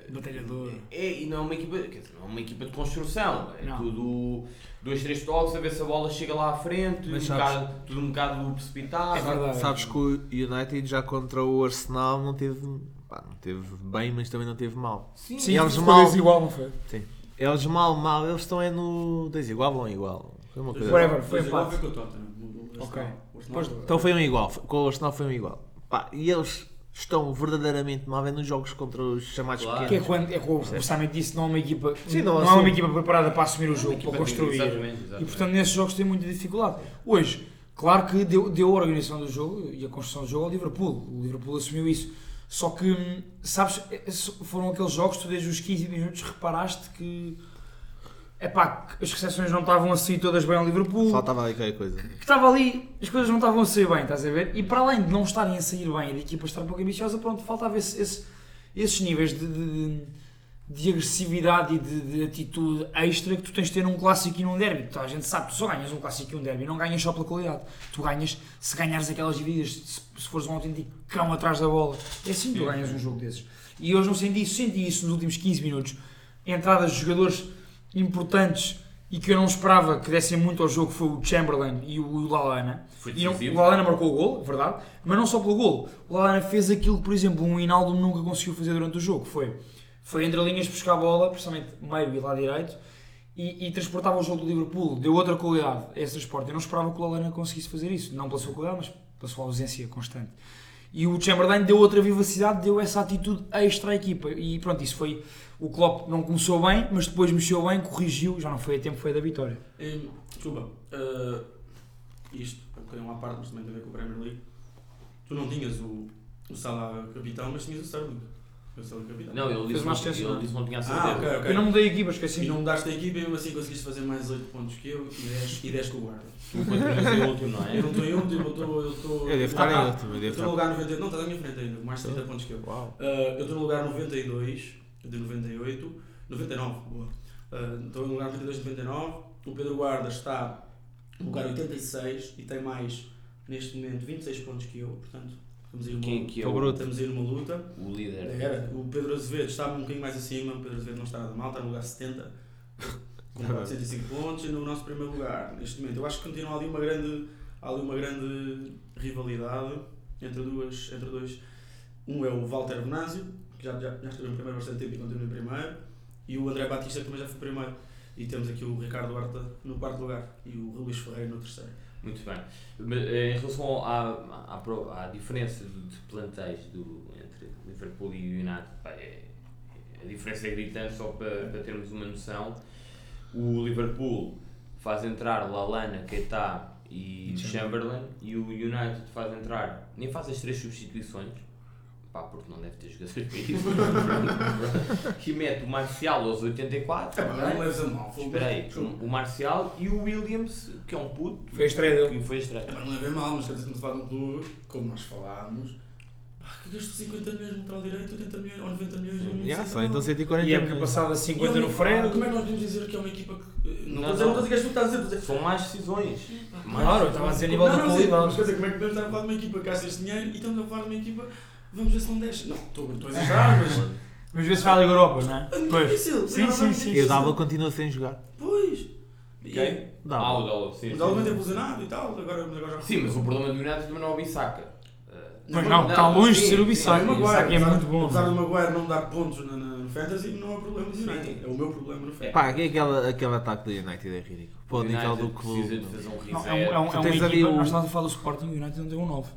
Batalhador. É, e não é uma equipa, quer dizer, não é uma equipa de construção. É Não. tudo dois, três toques, a ver se a bola chega lá à frente, um sabes- bocado, tudo um bocado precipitado. É verdade. Sabes que o United já contra o Arsenal não teve, pá, não teve bem, mas também não teve mal. Sim, Sim, eles foi mal- desigual, não foi? Eles mal, mal, eles estão é no desigual ou igual. Foi uma coisa. Whatever, foi Mas igual empate. foi com o Tottenham. Ok. Arsenal. O Arsenal. Pois, Então foi um igual, com o Arsenal foi um igual. Pá, e eles estão verdadeiramente mal é nos jogos contra os chamados Claro. Que é pequenos. quando é como o Sammy disse, não é uma equipa, Sim, não, não é assume. uma equipa preparada para assumir o jogo, para construir. Exatamente, E exatamente. portanto nesses jogos tem muita dificuldade. Hoje, claro que deu, deu a organização do jogo e a construção do jogo ao Liverpool. O Liverpool assumiu isso. Só que, hum, sabes, é- foram aqueles jogos, tu desde os 15 minutos reparaste que epá, que as recepções não estavam a sair todas bem ao Liverpool. Faltava ali qualquer coisa. que estava ali, as coisas não estavam a sair bem, estás a ver? E para além de não estarem a sair bem e da equipa estar um pouco ambiciosa, pronto, faltava esse, esse- esses níveis de, de- de agressividade e de, de atitude extra que tu tens de ter num clássico e num derby. Então, a gente sabe, tu só ganhas um clássico e um derby, não ganhas só pela qualidade. Tu ganhas, se ganhares aquelas divididas, se, se fores um autêntico cão atrás da bola, é assim que tu ganhas um jogo desses. E hoje não senti isso, senti isso nos últimos 15 minutos. Entradas de jogadores importantes e que eu não esperava que dessem muito ao jogo foi o Chamberlain e o Lalana. Foi E não- o Lalana marcou o gol, verdade, mas não só pelo gol. O Lalana fez aquilo que, por exemplo, um Hinaldo nunca conseguiu fazer durante o jogo. Foi, foi entre linhas buscar a bola, principalmente meio e lado direito, e, e transportava o jogo do Liverpool. Deu outra qualidade a esse transporte. Eu não esperava que o Lalana conseguisse fazer isso. Não pela sua qualidade, mas pela sua ausência constante. E o Chamberlain deu outra vivacidade, deu essa atitude extra à equipa. E pronto, isso foi. O Klopp não começou bem, mas depois mexeu bem, corrigiu, já não foi a tempo, foi a da vitória. Desculpa, uh, isto é um bocadinho à parte, mas também tem a ver com o Premier League. Tu não tinhas o, o Salah capitão, mas tinhas o Sterling. O Sterling capitão. Não, ele disse, uma não, não ele disse que não tinha a Ah, certeza. ok, ok. Eu não mudei a equipa, esqueci. E não mudaste a equipa e mesmo assim conseguiste fazer mais 8 pontos que eu e 10, e 10 com o guarda. Em último, não é? Eu não estou em último, eu estou. Eu estou Eu devo estar Ah, em ah, último, eu Eu devo estou no estar. lugar 98, não, estás à minha frente ainda, mais 30 pontos que eu. Uau. Uh, eu estou no lugar 92 de 98, 99, boa. Uh, estou no lugar 92 de 99. O Pedro Guarda está no lugar 86 e tem mais, neste momento, 26 pontos que eu. Portanto, estamos a ir Quem é numa, que é o, bruto. estamos a ir numa luta. o líder? Era. O Pedro Azevedo está um bocadinho mais acima. O Pedro Azevedo não está nada mal, está no lugar 70 com 405 pontos e no nosso primeiro lugar. Neste momento, eu acho que continua ali uma grande, ali uma grande rivalidade entre, duas, entre dois. Um é o Walter que já, já, já esteve primeiro bastante tempo e continua em primeiro, e o André Batista, também já foi primeiro. E temos aqui o Ricardo Horta no quarto lugar e o Luís Ferreira no terceiro. Muito bem. Mas, eh, Em relação à, à, à diferença de, plantéis do, entre Liverpool e United, pá, é- a diferença é gritante, só para, para termos uma noção. O Liverpool faz entrar Lalana, Keita e E Chamberlain, e o United faz entrar, nem faz as três substituições, pá, porque não deve ter jogadores para isso, e mete o Marcial aos 84. É, não leves a mal. Espera aí, o Marcial e o Williams, que é um puto, Foi a estreia dele. foi estranho. É, não é bem mal, mas quer dizer, estamos a falar de um clube, como nós falámos, que gastou 50 milhões no lateral direito, 80 milhões ou 90 milhões no Já, só então 140 E a época milhões. passada E 50 é no Fred. Como é que nós podemos dizer que é uma equipa que. Não, Não, não não. estou a dizer que és tu que estás a dizer. São mais decisões. Claro, eu estava a dizer a nível não, da não, sim, qualidade. Mas quer dizer, como é que podemos estar a falar de uma equipa que gasta este dinheiro e estamos a falar de uma equipa, vamos ver se não deixa. Não, estou estou a exagerar, mas. Vamos ver se vai à Liga Europa, não é? É Pois. difícil. Sim, é sim, sim. difícil. E o Dava continua sem jogar. Pois. E- Quem? Dava. Ah, o Dólar, sim. O sim. Dava é posicionado e tal, agora, agora já Sim, mas o problema do United também não é o Bissaka. Uh, Mas não, está longe de sim, ser o sim, Bissaka. o Bissaka é muito bom. Apesar do Maguire não dar pontos na, na, no Fantasy, não é problema do Sim. United. É o meu problema no Fantasy. Pá, que é aquele, aquele ataque do United é ridículo. Pô, O nível do United precisa clube. de fazer um Não, reset. é, um, é, um, é nós estamos a falar do Sporting e o United não tem um 9.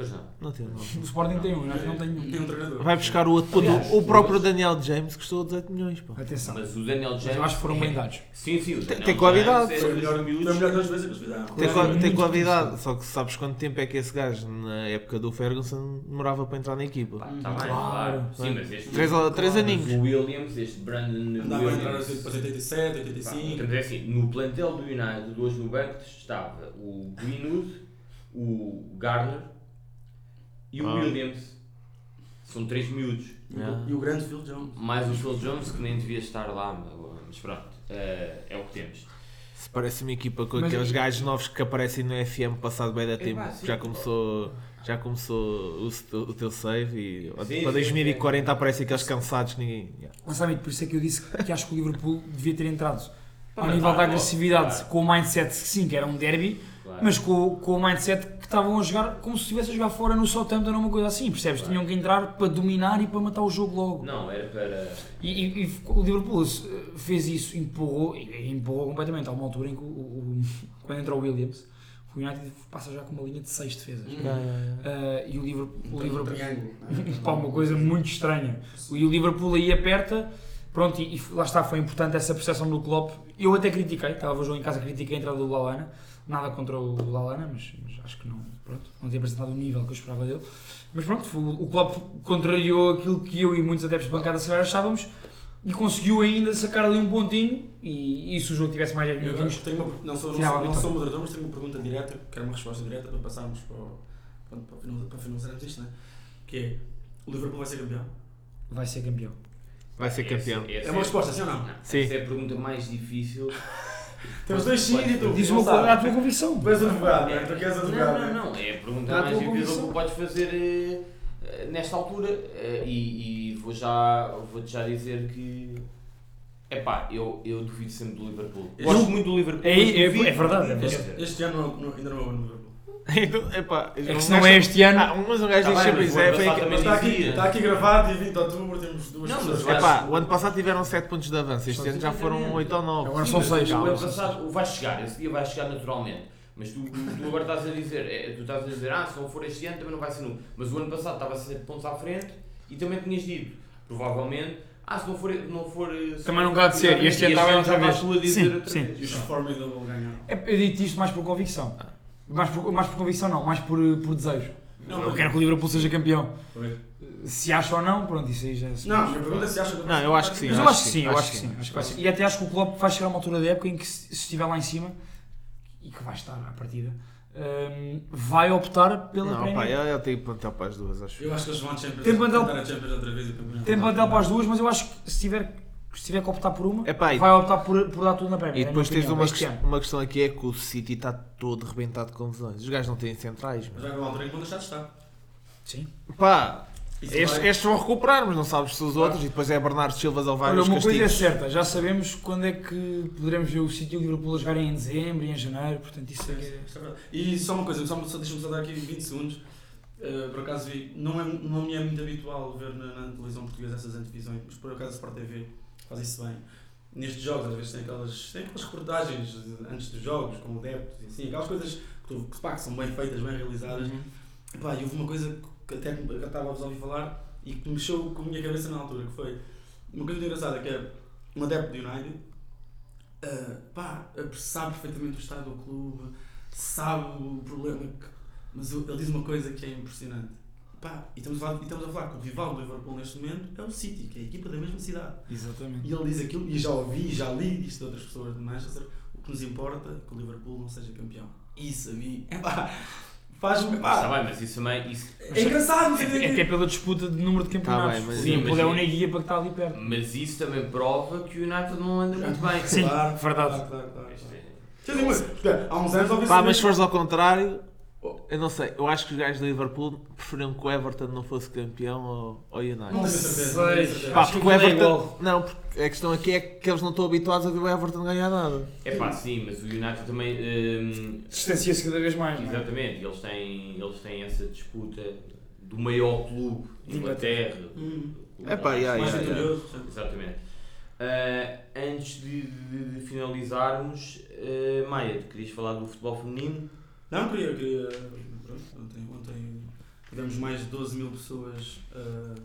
Pois não. Não tem nome. O Sporting tem um, United não tem Tem nenhum. um treinador. Vai buscar o outro. Aliás, o próprio mas- Daniel James custou 18 milhões. Pô. Atenção. Mas o Daniel Mas James. eu acho que foram é- bem dados. Sim, sim. o Tem- Daniel tem qualidade. É Foi melhor, miúdos. foi melhor das vezes que eles fizeram. Tem, Claro, tem qualidade, só que sabes quanto tempo é que esse gajo, na época do Ferguson, demorava para entrar na equipa? Pá, tá bem, Claro. claro. Sim, mas este. Três, três mas aninhos. O Williams, este Brandon Andava a entrar assim depois 87, Pá, 85. Então, é assim, no plantel do United, hoje no banco, estava o Greenwood, o Garner e o Ah. Williams. São três miúdos. Yeah. E o grande Phil Jones. Mais o Phil Jones, que nem devia estar lá, mas, mas pronto, eh, é o que temos. Se parece uma equipa com Mas- aqueles gajos novos que aparecem no FM passado bem da Epá, tempo, sim. já começou, já começou o, teu- o teu save e Sim, para sim, 2040 aparecem aqueles cansados que ninguém. Yeah. Lançamento, por isso é que eu disse que acho que o Liverpool devia ter entrado ao Mas nível da agressividade com o mindset, sim, que era um derby, Claro. mas com, com o mindset que estavam a jogar como se estivesse a jogar fora no Southampton ou uma coisa assim, percebes? Claro. Tinham que entrar para dominar e para matar o jogo logo. Não, era para. E, e- e o Liverpool eh, fez isso, empurrou, empurrou completamente. Há uma altura em que, o, o- quando entra o Williams, o United passa já com uma linha de 6 defesas. Ah, e o Liverpool, o Um Liverpool triângulo. Pá, uma coisa muito estranha. E o Liverpool aí aperta, pronto, e, e lá está, foi importante essa percepção do Klopp. Eu até critiquei, estava o jogo em casa, critiquei a entrada do Lalana, nada contra o Lalana, mas, mas acho que não, pronto, não tinha apresentado o nível que eu esperava dele. Mas pronto, foi- o Klopp contrariou aquilo que eu e muitos adeptos de bancada se achávamos e conseguiu ainda sacar ali um pontinho e, e se o jogo tivesse mais 10 Eu minutos, tenho uma, não, sou, não, sou, não sou moderador, mas tenho uma pergunta direta, quero uma resposta direta para passarmos para, o- para, final- para finalizarmos isto, né? que é, o Liverpool vai ser campeão? vai ser campeão. Vai ser campeão. Esse- esse É uma resposta, sim ou não? Não, Sim. Essa é a pergunta mais difícil. Temos dois sim e tu. Diz não uma coisa, sabe. a tua convicção. Tu és advogado, não é? Tu queres Não, advogado. não, é? não. É a pergunta mais difícil que podes fazer eh, nesta altura. Eh, e e vou já, vou-te já dizer que. Epá, eu, eu duvido sempre do Liverpool. Gosto muito do Liverpool. É- é- é verdade, é verdade. Este, este ano não- não- ainda não epá, É que se não é este ano, Ah, mas um gajo Tá diz sempre mas isso. É, está aqui, está aqui gravado, dia 20 de outubro, temos duas Não, pessoas. Epá, o ano passado tiveram 7 pontos de avanço, este Só ano já foram exatamente. 8 ou 9. Agora são mas seis. O ano passado vai chegar, esse dia vai chegar naturalmente. Mas tu, tu, agora estás a dizer, é, tu estás a dizer, ah, se não for este ano também não vai ser nunca. Mas o ano passado estava 7 pontos à frente e também tinhas dito, provavelmente, ah, se não for. Não for se Também não há de ser, e este ano estava outra vez. tu a dizer Sim, sim. E os Formidable ganharam. É, Eu digo isto mais por convicção. Mais por, mais por convicção não, mais por, por desejo. Não, eu quero que o Liverpool seja campeão. Se acha ou não, pronto, isso aí já é Não, a minha pergunta é se acha que Não, eu acho que sim. Mas eu acho que sim, eu acho que sim. acho que vai ser. E até acho que o Klopp vai chegar a uma altura da época em que se se estiver lá em cima, e que vai estar à partida, hum, vai optar pela Não, pá, Premier. eu, eu tenho plantel para as duas, acho. Eu acho que eles vão à Champions. Tem plantel- tentar a Champions outra vez e o campeonato. Tem plantel para as duas, mas eu acho que se tiver, se tiver que optar por uma, Epá, e- vai optar por, por dar tudo na Premier. E é a depois minha tens opinião, uma, este ques- ano. uma questão aqui é que o City está todo rebentado com lesões. Os gajos não têm centrais. Mas uma altura em que vão deixar de estar. Sim. Pá, estes, vai- estes vão recuperar, mas não sabes se os outros. E depois é Bernardo Silva ou Olha, vários uma coisa é castigos. certa, já sabemos quando é que poderemos ver o City e o Liverpool a jogarem em dezembro e em janeiro, portanto isso é que é... Isto é verdade. E só uma coisa, só, só, deixa-me só dar aqui 20 segundos. Uh, por acaso vi, não, é, não me é muito habitual ver na, na televisão portuguesa essas antevisões, mas por acaso a Sport TV faz isso bem. Nestes jogos, às vezes tem aquelas, tem aquelas reportagens antes dos jogos, com adeptos e assim, aquelas coisas que, que, pá, que são bem feitas, bem realizadas. E pá, e houve uma coisa que até que eu estava a vos ouvir falar e que mexeu com a minha cabeça na altura, que foi uma coisa muito engraçada, que é um adepto do United, ah, pá, sabe perfeitamente o estado do clube, sabe o problema que... Mas ele diz uma coisa que é impressionante. Pá, e estamos, a falar, e estamos a falar que o rival do Liverpool neste momento é o City, que é a equipa da mesma cidade. Exatamente. E ele diz aquilo, e já ouvi, já li isto de outras pessoas de Manchester, o que nos importa é que o Liverpool não seja campeão. Isso a mim, é pá, faz-me, Mas está pá, bem, mas isso também. Isso, é engraçado, não sei o É, quê. até pela disputa de número de campeonatos. bem, mas- Sim, mas é a única guia para que está ali perto. mas isso também prova que o United não anda muito bem. Sim, Claro, verdade. Claro, claro, claro. É- espera, há uns anos ouvi Pá, mas se fores ao contrário, eu não sei. Eu acho que os gajos do Liverpool preferiam que o Everton não fosse campeão ao, ao United. Não tenho certeza. não tenho certeza. Pá, Acho que porque o é Everton. não, porque a questão aqui é que eles não estão habituados a ver o Everton ganhar nada. É pá, sim, mas o United também. hum, Distancia-se cada vez mais, não é? exatamente, eles têm, eles têm essa disputa do maior clube de Inglaterra. Hum. É pá, yeah, Mais yeah. Exatamente. Ah, antes de, de- de finalizarmos, ah, Maia, tu querias falar do futebol feminino? Não, queria, queria. Pronto, ontem, ontem tivemos mais de 12 mil pessoas. Uh,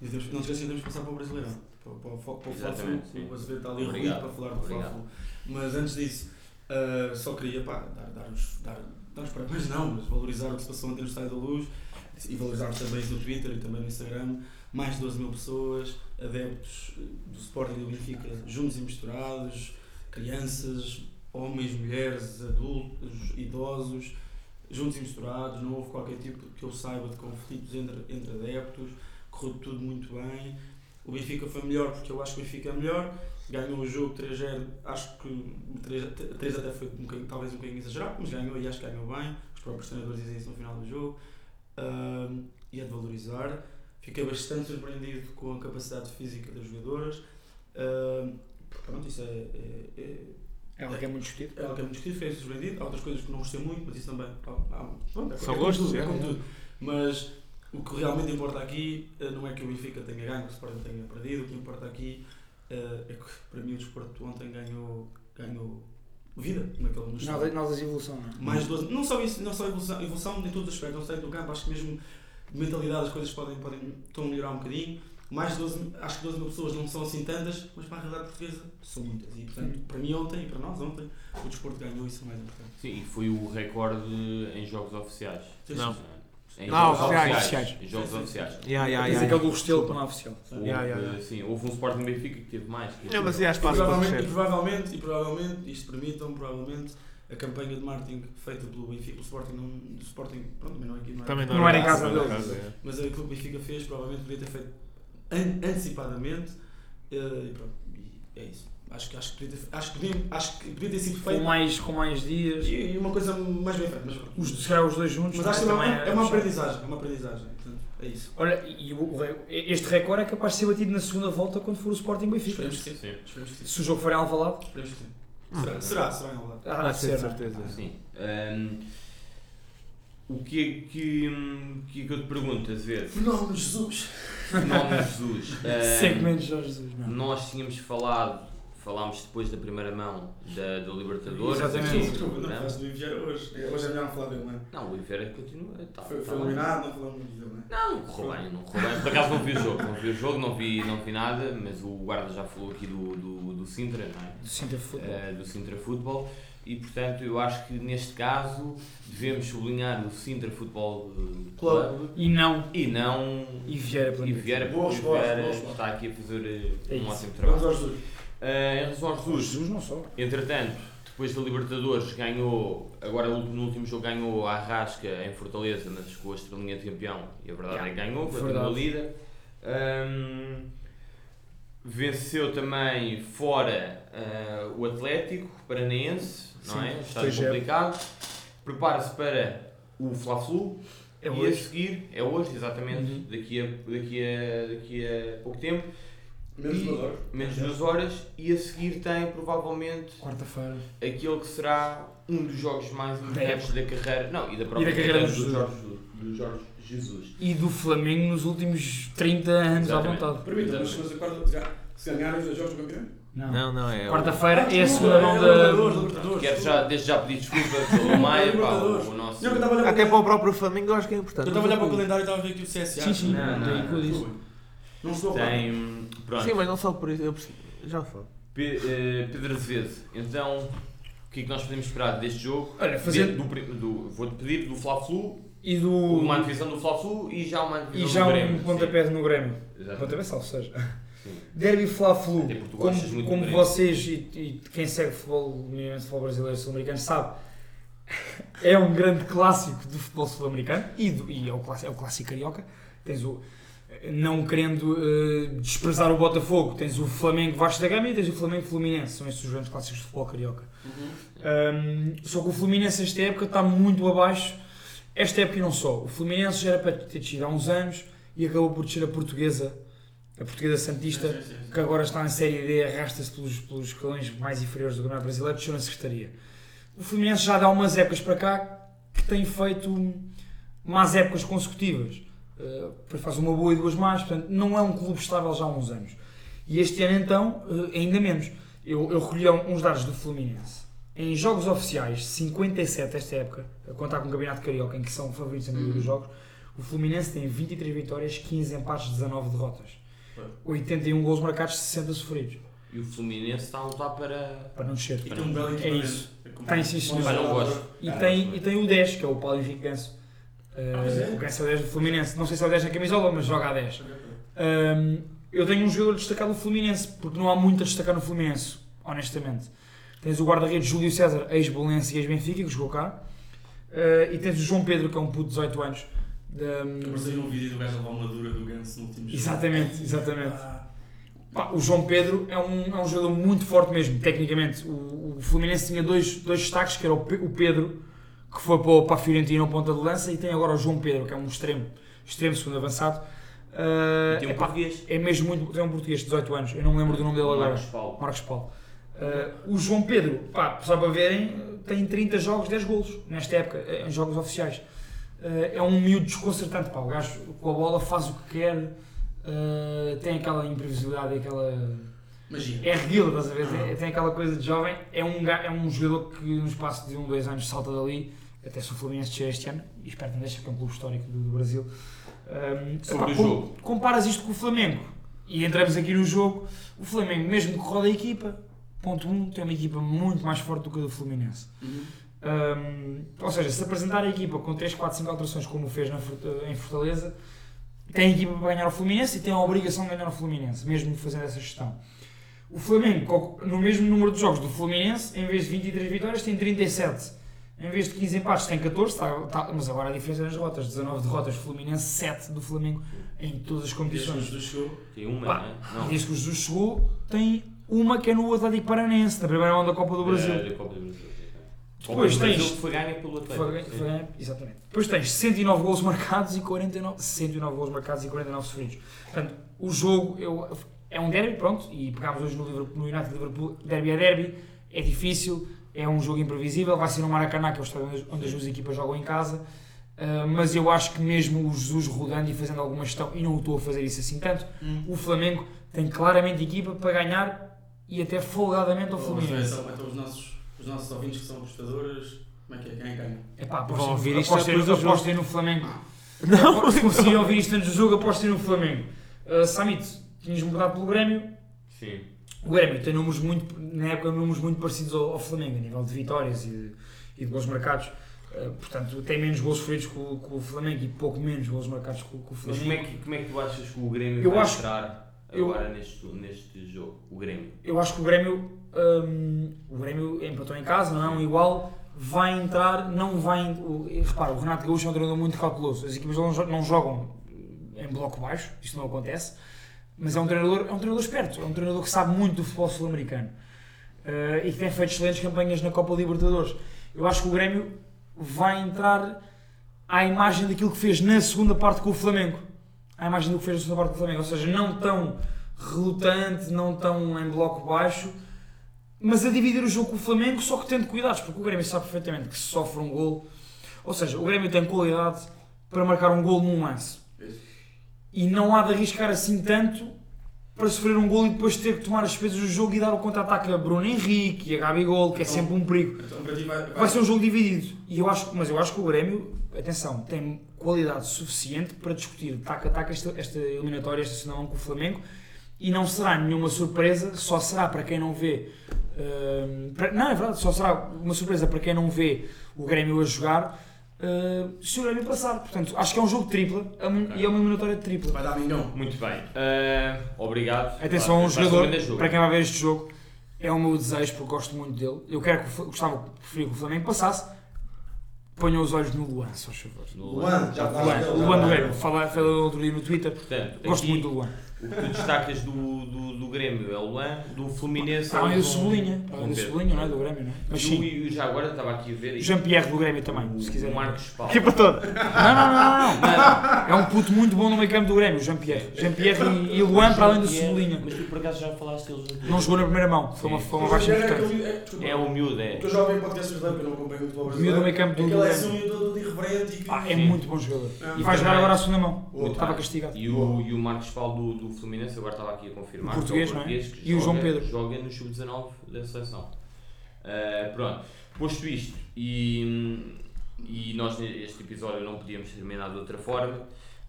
e temos, não esqueçam, temos que passar para o Brasileirão. Para, para, para, para o. Fla-Flu. O Azevedo está ali ruído Obrigado. para falar do. Fla-Flu. Mas antes disso, uh, só queria pá, dar, dar, os, dar, dar os parabéns, não, mas valorizar o que se passou ontem no Estádio da Luz e valorizar também no Twitter e também no Instagram. Mais de 12 mil pessoas, adeptos do Sporting e do Benfica, juntos e misturados, crianças, homens, mulheres, adultos, idosos, juntos e misturados. Não houve qualquer tipo que eu saiba de conflitos entre, entre adeptos, correu tudo muito bem. O Benfica foi melhor porque eu acho que o Benfica é melhor. Ganhou o jogo 3-0, acho que 3, 3 até foi um bocadinho, talvez um bocadinho exagerado, mas ganhou e acho que ganhou bem. Os próprios treinadores dizem isso no final do jogo. Ahm, e é de valorizar. Fiquei bastante surpreendido com a capacidade física das jogadoras. Ahm, pronto, isso é, é, é, É algo que é muito discutido. é algo que é muito discutido, fiquei surpreendido. Há outras coisas que não gostei muito, mas isso também. Pronto, é, São é como gostos, tudo, é como tudo. Mas o que realmente importa aqui eh, não é que o Benfica tenha ganho, que o Sporting tenha perdido. O que importa aqui eh, é que, para mim, o desporto ontem ganhou, ganhou vida naquele no Nada, estádio. nada de evolução, não é? Mais 12, não só isso, não só evolução, evolução em todos os aspectos, não sei do campo, acho que mesmo de mentalidade as coisas podem, podem estão a melhorar um bocadinho. Mais de 12, acho que 12 mil pessoas não são assim tantas, mas para a realidade portuguesa são muitas. E portanto, para mim ontem e para nós ontem, o desporto ganhou isso é o mais importante. Sim, e foi o recorde em jogos oficiais. Não. Em Não, jogos oficiais. Oficiais. Em jogos Sim, sim, oficiais. Yeah, yeah, Tens yeah, aquele do. Restelo que não é oficial. Houve, Yeah, yeah, yeah. Sim, houve um Sporting Benfica que teve mais. Que É, mas E espaço provavelmente, e provavelmente, e provavelmente, isto permitam, provavelmente, a campanha de marketing feita pelo Benfica, o Sporting, não, o Sporting pronto, também não é aqui, não é Também Não era em casa não era deles. é. mas aquilo que o Benfica fez provavelmente podia ter feito an- antecipadamente eh, e pronto, e é isso. Acho que, acho, que podia ter, acho, que podia, acho que podia ter sido Com feito mais, com mais dias. e, e uma coisa mais bem feita. Mas. Os, se calhar os dois juntos. mas acho que é uma, é uma aprendizagem, é uma aprendizagem. Portanto, é isso. Olha, e o, este recorde é capaz de ser batido na segunda volta quando for o Sporting Benfica. Esperemos que sim. Se o jogo for em Alvalade, Esperemos que sim. Será, será, será em Alvalade. ah, Ah, ser, certeza. Sim. Ahm, o que é que, que, é que eu te pergunto, a ver? Fenómeno Jesus! Fenómeno Jesus. Ahm, Segue menos Jorge Jesus, não. nós tínhamos falado, falámos depois da primeira mão da, da Libertadores. Exatamente. aqui não programa. faz do Vieira hoje. Hoje é melhor não falar dele, não é? Não, o Oliveira continua. Tá, Foi, tá eliminado, não falamos muito dele, não é? Não, correu bem, não correu bem. Por acaso não vi o jogo, não vi o jogo, não vi, não vi nada, mas o guarda já falou aqui do, do, do Sintra, não é? Do Sintra Futebol. Eh, do Sintra Futebol e portanto eu acho que neste caso devemos sublinhar o Sintra Futebol eh, Clube E não. e não E Vieira e Vieira, Boa porque o resposta, Vieira boa resposta. está aqui a fazer eh, É um isso. ótimo Vamos trabalho. ao Jesus. Eh, em relação ao Jesus, Jesus não só. entretanto, depois da Libertadores ganhou, agora no último jogo ganhou a Arrasca em Fortaleza, mas com a estrelinha de campeão, e a verdade Yeah, é que ganhou, verdade. continua líder. Ahm, venceu também fora ah, o Atlético Paranaense, não Sim, é? Está 2-0. complicado. Prepara-se para o Fla-Flu É e a hoje. seguir, é hoje exatamente, Uhum. daqui, a, daqui, a, daqui a pouco tempo, Menos E- duas horas. menos de duas horas, e a seguir tem provavelmente Quarta-feira. aquele que será um dos jogos mais importantes da carreira, não, e da própria da carreira do do Jesus. Jorge, do Jorge Jesus. E do Flamengo nos últimos 30 anos à Exatamente. vontade. Permita, mas se ganharem os dois jogos do campeão? Não. Não, não, é. Quarta-feira é a segunda É, mão da. Libertadores. Quero já, desde já pedir desculpa pelo Maia, pá, o nosso... Até para o próprio Flamengo eu acho que é importante. Eu estava a olhar para o calendário e estava a ver aqui o CSA. Sim, sim. Não, não. Não estou. Tem, pronto, Sim, mas não só por isso. Eu já falo. Eh, Pedro Azevedo, então, o que é que nós podemos esperar deste jogo? Olha, fazendo. Do, do, Vou-te pedir do Fla-Flu, E do. uma antevisão do Fla-Flu e já uma antevisão E já do um Grêmio. pontapé no Grêmio. Pontapé, salvo seja. Sim. Derby Fla-Flu, como, como vocês e, e quem segue futebol, futebol brasileiro e sul-americano, sabe, é um grande clássico do futebol sul-americano e, do- e é, o clássico, é o clássico carioca. Tens o, não querendo eh, desprezar o Botafogo, tens o Flamengo Vasco da Gama e tens o Flamengo Fluminense, são estes os grandes clássicos de futebol carioca. Um, só que o Fluminense esta época está muito abaixo. Esta época e não só. O Fluminense já era para ter descido há uns anos e acabou por descer a portuguesa, a portuguesa Santista, Sim, sim, sim. que agora está em Série D, arrasta-se pelos, pelos escalões mais inferiores do Campeonato Brasileiro, desceu na Secretaria. O Fluminense já dá umas épocas para cá que tem feito más épocas consecutivas. Uh, faz uma boa e duas más, portanto, não é um clube estável já há uns anos. E este ano, então, uh, ainda menos. Eu, eu recolhi uns dados do Fluminense. Em jogos oficiais, 57 esta época, a contar com o Campeonato Carioca, em que são favoritos a maioria dos jogos, O Fluminense tem 23 vitórias, 15 empates, 19 derrotas. Ué. 81 gols marcados, 60 sofridos. E o Fluminense está a lutar para. Para não descer. E tem um belo É isso. Tem, sim, senhor. E tem, e tem o 10, que é o Paulo Henrique Ganso. Uh, o Ganso é o 10 do Fluminense. Não sei se é o 10 na camisola, mas joga a 10. Um, eu tenho um jogador destacado no Fluminense, porque não há muito a destacar no Fluminense, honestamente. Tens o guarda-redes Júlio César, ex-Bolense e ex-Benfica, que jogou cá. Uh, e tens o João Pedro, que é um puto de 18 anos. Da- Apareceu um vídeo do gajo levar uma dura do Ganso no último jogo. Exatamente, exatamente. Ah, Pá, o João Pedro é um, é um jogador muito forte mesmo, tecnicamente. O, o Fluminense tinha dois, dois destaques, que era o, o Pedro, que foi para, o- para a Fiorentina ao ponta de lança, e tem agora o João Pedro, que é um extremo, extremo segundo avançado. Uh, Tem um epá, português. é mesmo muito. Tem um português de 18 anos, eu não me lembro do nome dele agora. Marcos Paulo. Marcos Paulo. Uh, o João Pedro, pá, só para verem, tem 30 jogos, 10 golos nesta época, eh, em jogos oficiais. Uh, é um miúdo desconcertante, pá. O gajo com a bola faz o que quer, uh, tem aquela imprevisibilidade, aquela. Magia. É reguila, estás a ver? Tem, tem aquela coisa de jovem. É um, é um jogador que no espaço de um, dois anos salta dali. Até se o Fluminense descer este ano, e espero que não deixe, que é um clube histórico do, do Brasil. Um, Sobre o com- jogo. Comparas isto com o Flamengo, e entramos aqui no jogo. O Flamengo, mesmo que roda a equipa, ponto 1, um, tem uma equipa muito mais forte do que a do Fluminense. Uhum. Um, ou seja, se apresentar a equipa com 3, 4, 5 alterações, como fez na em Fortaleza, tem a equipa para ganhar o Fluminense e tem a obrigação de ganhar o Fluminense, mesmo fazendo essa gestão. O Flamengo, no mesmo número de jogos do Fluminense, em vez de 23 vitórias, tem 37. Em vez de 15 empates, tem 14, tá- tá- mas agora a diferença é nas derrotas: 19 derrotas, Fluminense, 7 do Flamengo em todas as Desde que o competições. Jesus chegou. Tem uma, Pá, né? E desde que o Jesus chegou, tem uma que é no Atlético Paranense, na primeira mão da Copa do Brasil. É, Copa do Brasil. Depois Brasil tens- foi ganha pelo Atlético. Foi, foi, exatamente. Depois tens 109 gols marcados e 49, 109 gols marcados e 49 sofridos. Portanto, o jogo eu, é um derby, pronto, e pegámos hoje no, Liverpool, no United Liverpool, derby é derby, é difícil, é um jogo imprevisível, vai ser no Maracanã, que é o estádio onde, as duas equipas jogam em casa, ah, mas eu acho que mesmo o Jesus rodando e fazendo alguma gestão, e não estou a fazer isso assim tanto, o Flamengo tem claramente equipa para ganhar e até folgadamente ao Fluminense. então, então os nossos, os nossos ouvintes que são apostadores. Como é que é? Quem ganha? Epá, Vão apostem, ouvir isto apostem, depois do apostem no Flamengo. Não. Se conseguirem ouvir isto antes do jogo, apostem no Flamengo. Uh, Samit, tinhas mudado pelo Grêmio. Sim. O Grêmio tem números muito, na época, números muito parecidos ao, ao Flamengo, a nível de vitórias e de, e de gols marcados. Uh, portanto, tem menos gols sofridos com, o- com o Flamengo e pouco menos gols marcados com, com o Mas Flamengo. como é, que, como é que tu achas que o Grêmio Eu vai acho- entrar eu- agora neste, neste jogo? O Grêmio. Eu acho que o Grêmio, hum, o Grêmio empatou em casa, não é um igual, vai entrar, não vai. O, repara, o Renato Gaúcho é um treinador muito cauteloso. As equipas não, não jogam em bloco baixo, isto não acontece, mas é um treinador, é um treinador esperto, é um treinador que sabe muito do futebol sul-americano eh, e que tem feito excelentes campanhas na Copa Libertadores. Eu acho que o Grêmio vai entrar à imagem daquilo que fez na segunda parte com o Flamengo. À imagem do que fez na segunda parte com o Flamengo, ou seja, não tão relutante, não tão em bloco baixo, mas a dividir o jogo com o Flamengo, só que tendo cuidados, porque o Grêmio sabe perfeitamente que se sofre um gol, ou seja, o Grêmio tem qualidade para marcar um gol num lance. E não há de arriscar assim tanto para sofrer um gol e depois ter que tomar as despesas do jogo e dar o contra-ataque a Bruno Henrique e a Gabigol, que é sempre um perigo. Então vai. Ser um jogo dividido. E eu acho, mas eu acho que o Grêmio, atenção, tem qualidade suficiente para discutir taca taca esta, esta eliminatória, esta sinal com o Flamengo. E não será nenhuma surpresa, só será para quem não vê. hum, para- não, é verdade, só será uma surpresa para quem não vê o Grêmio a jogar se o Grêmio passar. Portanto, acho que é um jogo tripla é uma- e é uma eliminatória de tripla. Vai dar mingão. Muito bem. Ah, obrigado. Atenção, um jogador, para quem vai ver este jogo, é o meu desejo, porque gosto muito dele. Eu quero que gostava, preferia que o Flamengo passasse. Ponham os olhos no Luan, só favor. No- Luan, já Luan, falaste Luan falei outro dia no Twitter, Portanto, gosto aqui, muito do Luan. O que tu destacas do, do, do Grêmio é o Luan, do Fluminense além é do o Cebolinha, do Pedro. Cebolinha, não é? Do Grêmio, não é? Mas E o- sim, E já agora estava aqui a ver. o Jean-Pierre do Grêmio também, se o quiserem. Marcos Paulo. Equipa toda. Não, não, não, não, não. É um puto muito bom no meio campo do Grêmio, o Jean-Pierre. Jean-Pierre e, e Luan para além do Cebolinha. Mas tu por acaso já falaste deles no Não jogou na primeira mão, foi uma, foi uma baixa importante. é. É o miúdo, O é. teu jovem podcast brasileiro, que eu não acompanho muito futebol Miúdo do meio campo do Aquele é Grêmio. assim um todo irreverente e que. Ah, é Sim. muito bom jogador. Ah, E vai jogar agora a segunda mão. Estava castigado. E o, o Marcos Paulo do, do Fluminense, agora estava aqui a confirmar. O português, que é o não é? português que E o João joga- Pedro. Joga no sub-19 da seleção. Ah, pronto. Posto isto, e e nós neste episódio não podíamos terminar de outra forma.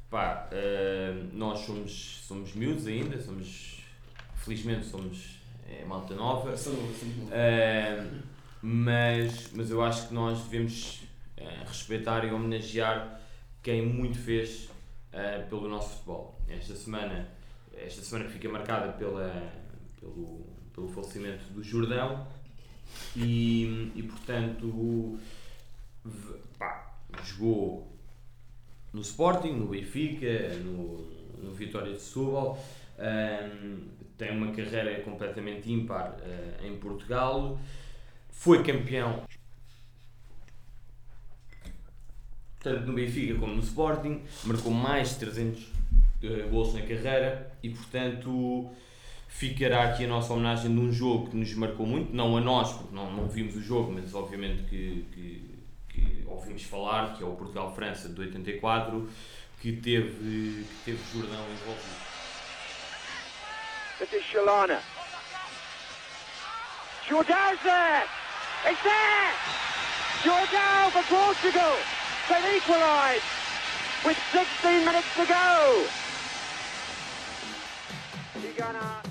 Pá, eh, nós somos, somos miúdos ainda, somos, felizmente somos é, malta nova, eh, mas, mas eu acho que nós devemos respeitar e homenagear quem muito fez pelo nosso futebol. Esta semana, esta semana fica marcada pela, pelo, pelo falecimento do Jordão. E, e portanto pá, jogou no Sporting, no Benfica, no, no Vitória de Setúbal, ahm, tem uma carreira completamente ímpar ah, em Portugal, foi campeão tanto no Benfica como no Sporting, marcou mais de 300 eh, gols na carreira e portanto ficará aqui a nossa homenagem de um jogo que nos marcou muito, não a nós, porque não, não vimos o jogo, mas obviamente que, que, que ouvimos falar, que é o Portugal-França de 84, que teve, que teve Jordão envolvido. This is Shalana. Jordão's there! Jordão for Portugal! They've equalised with 16 minutes to go! Tigana.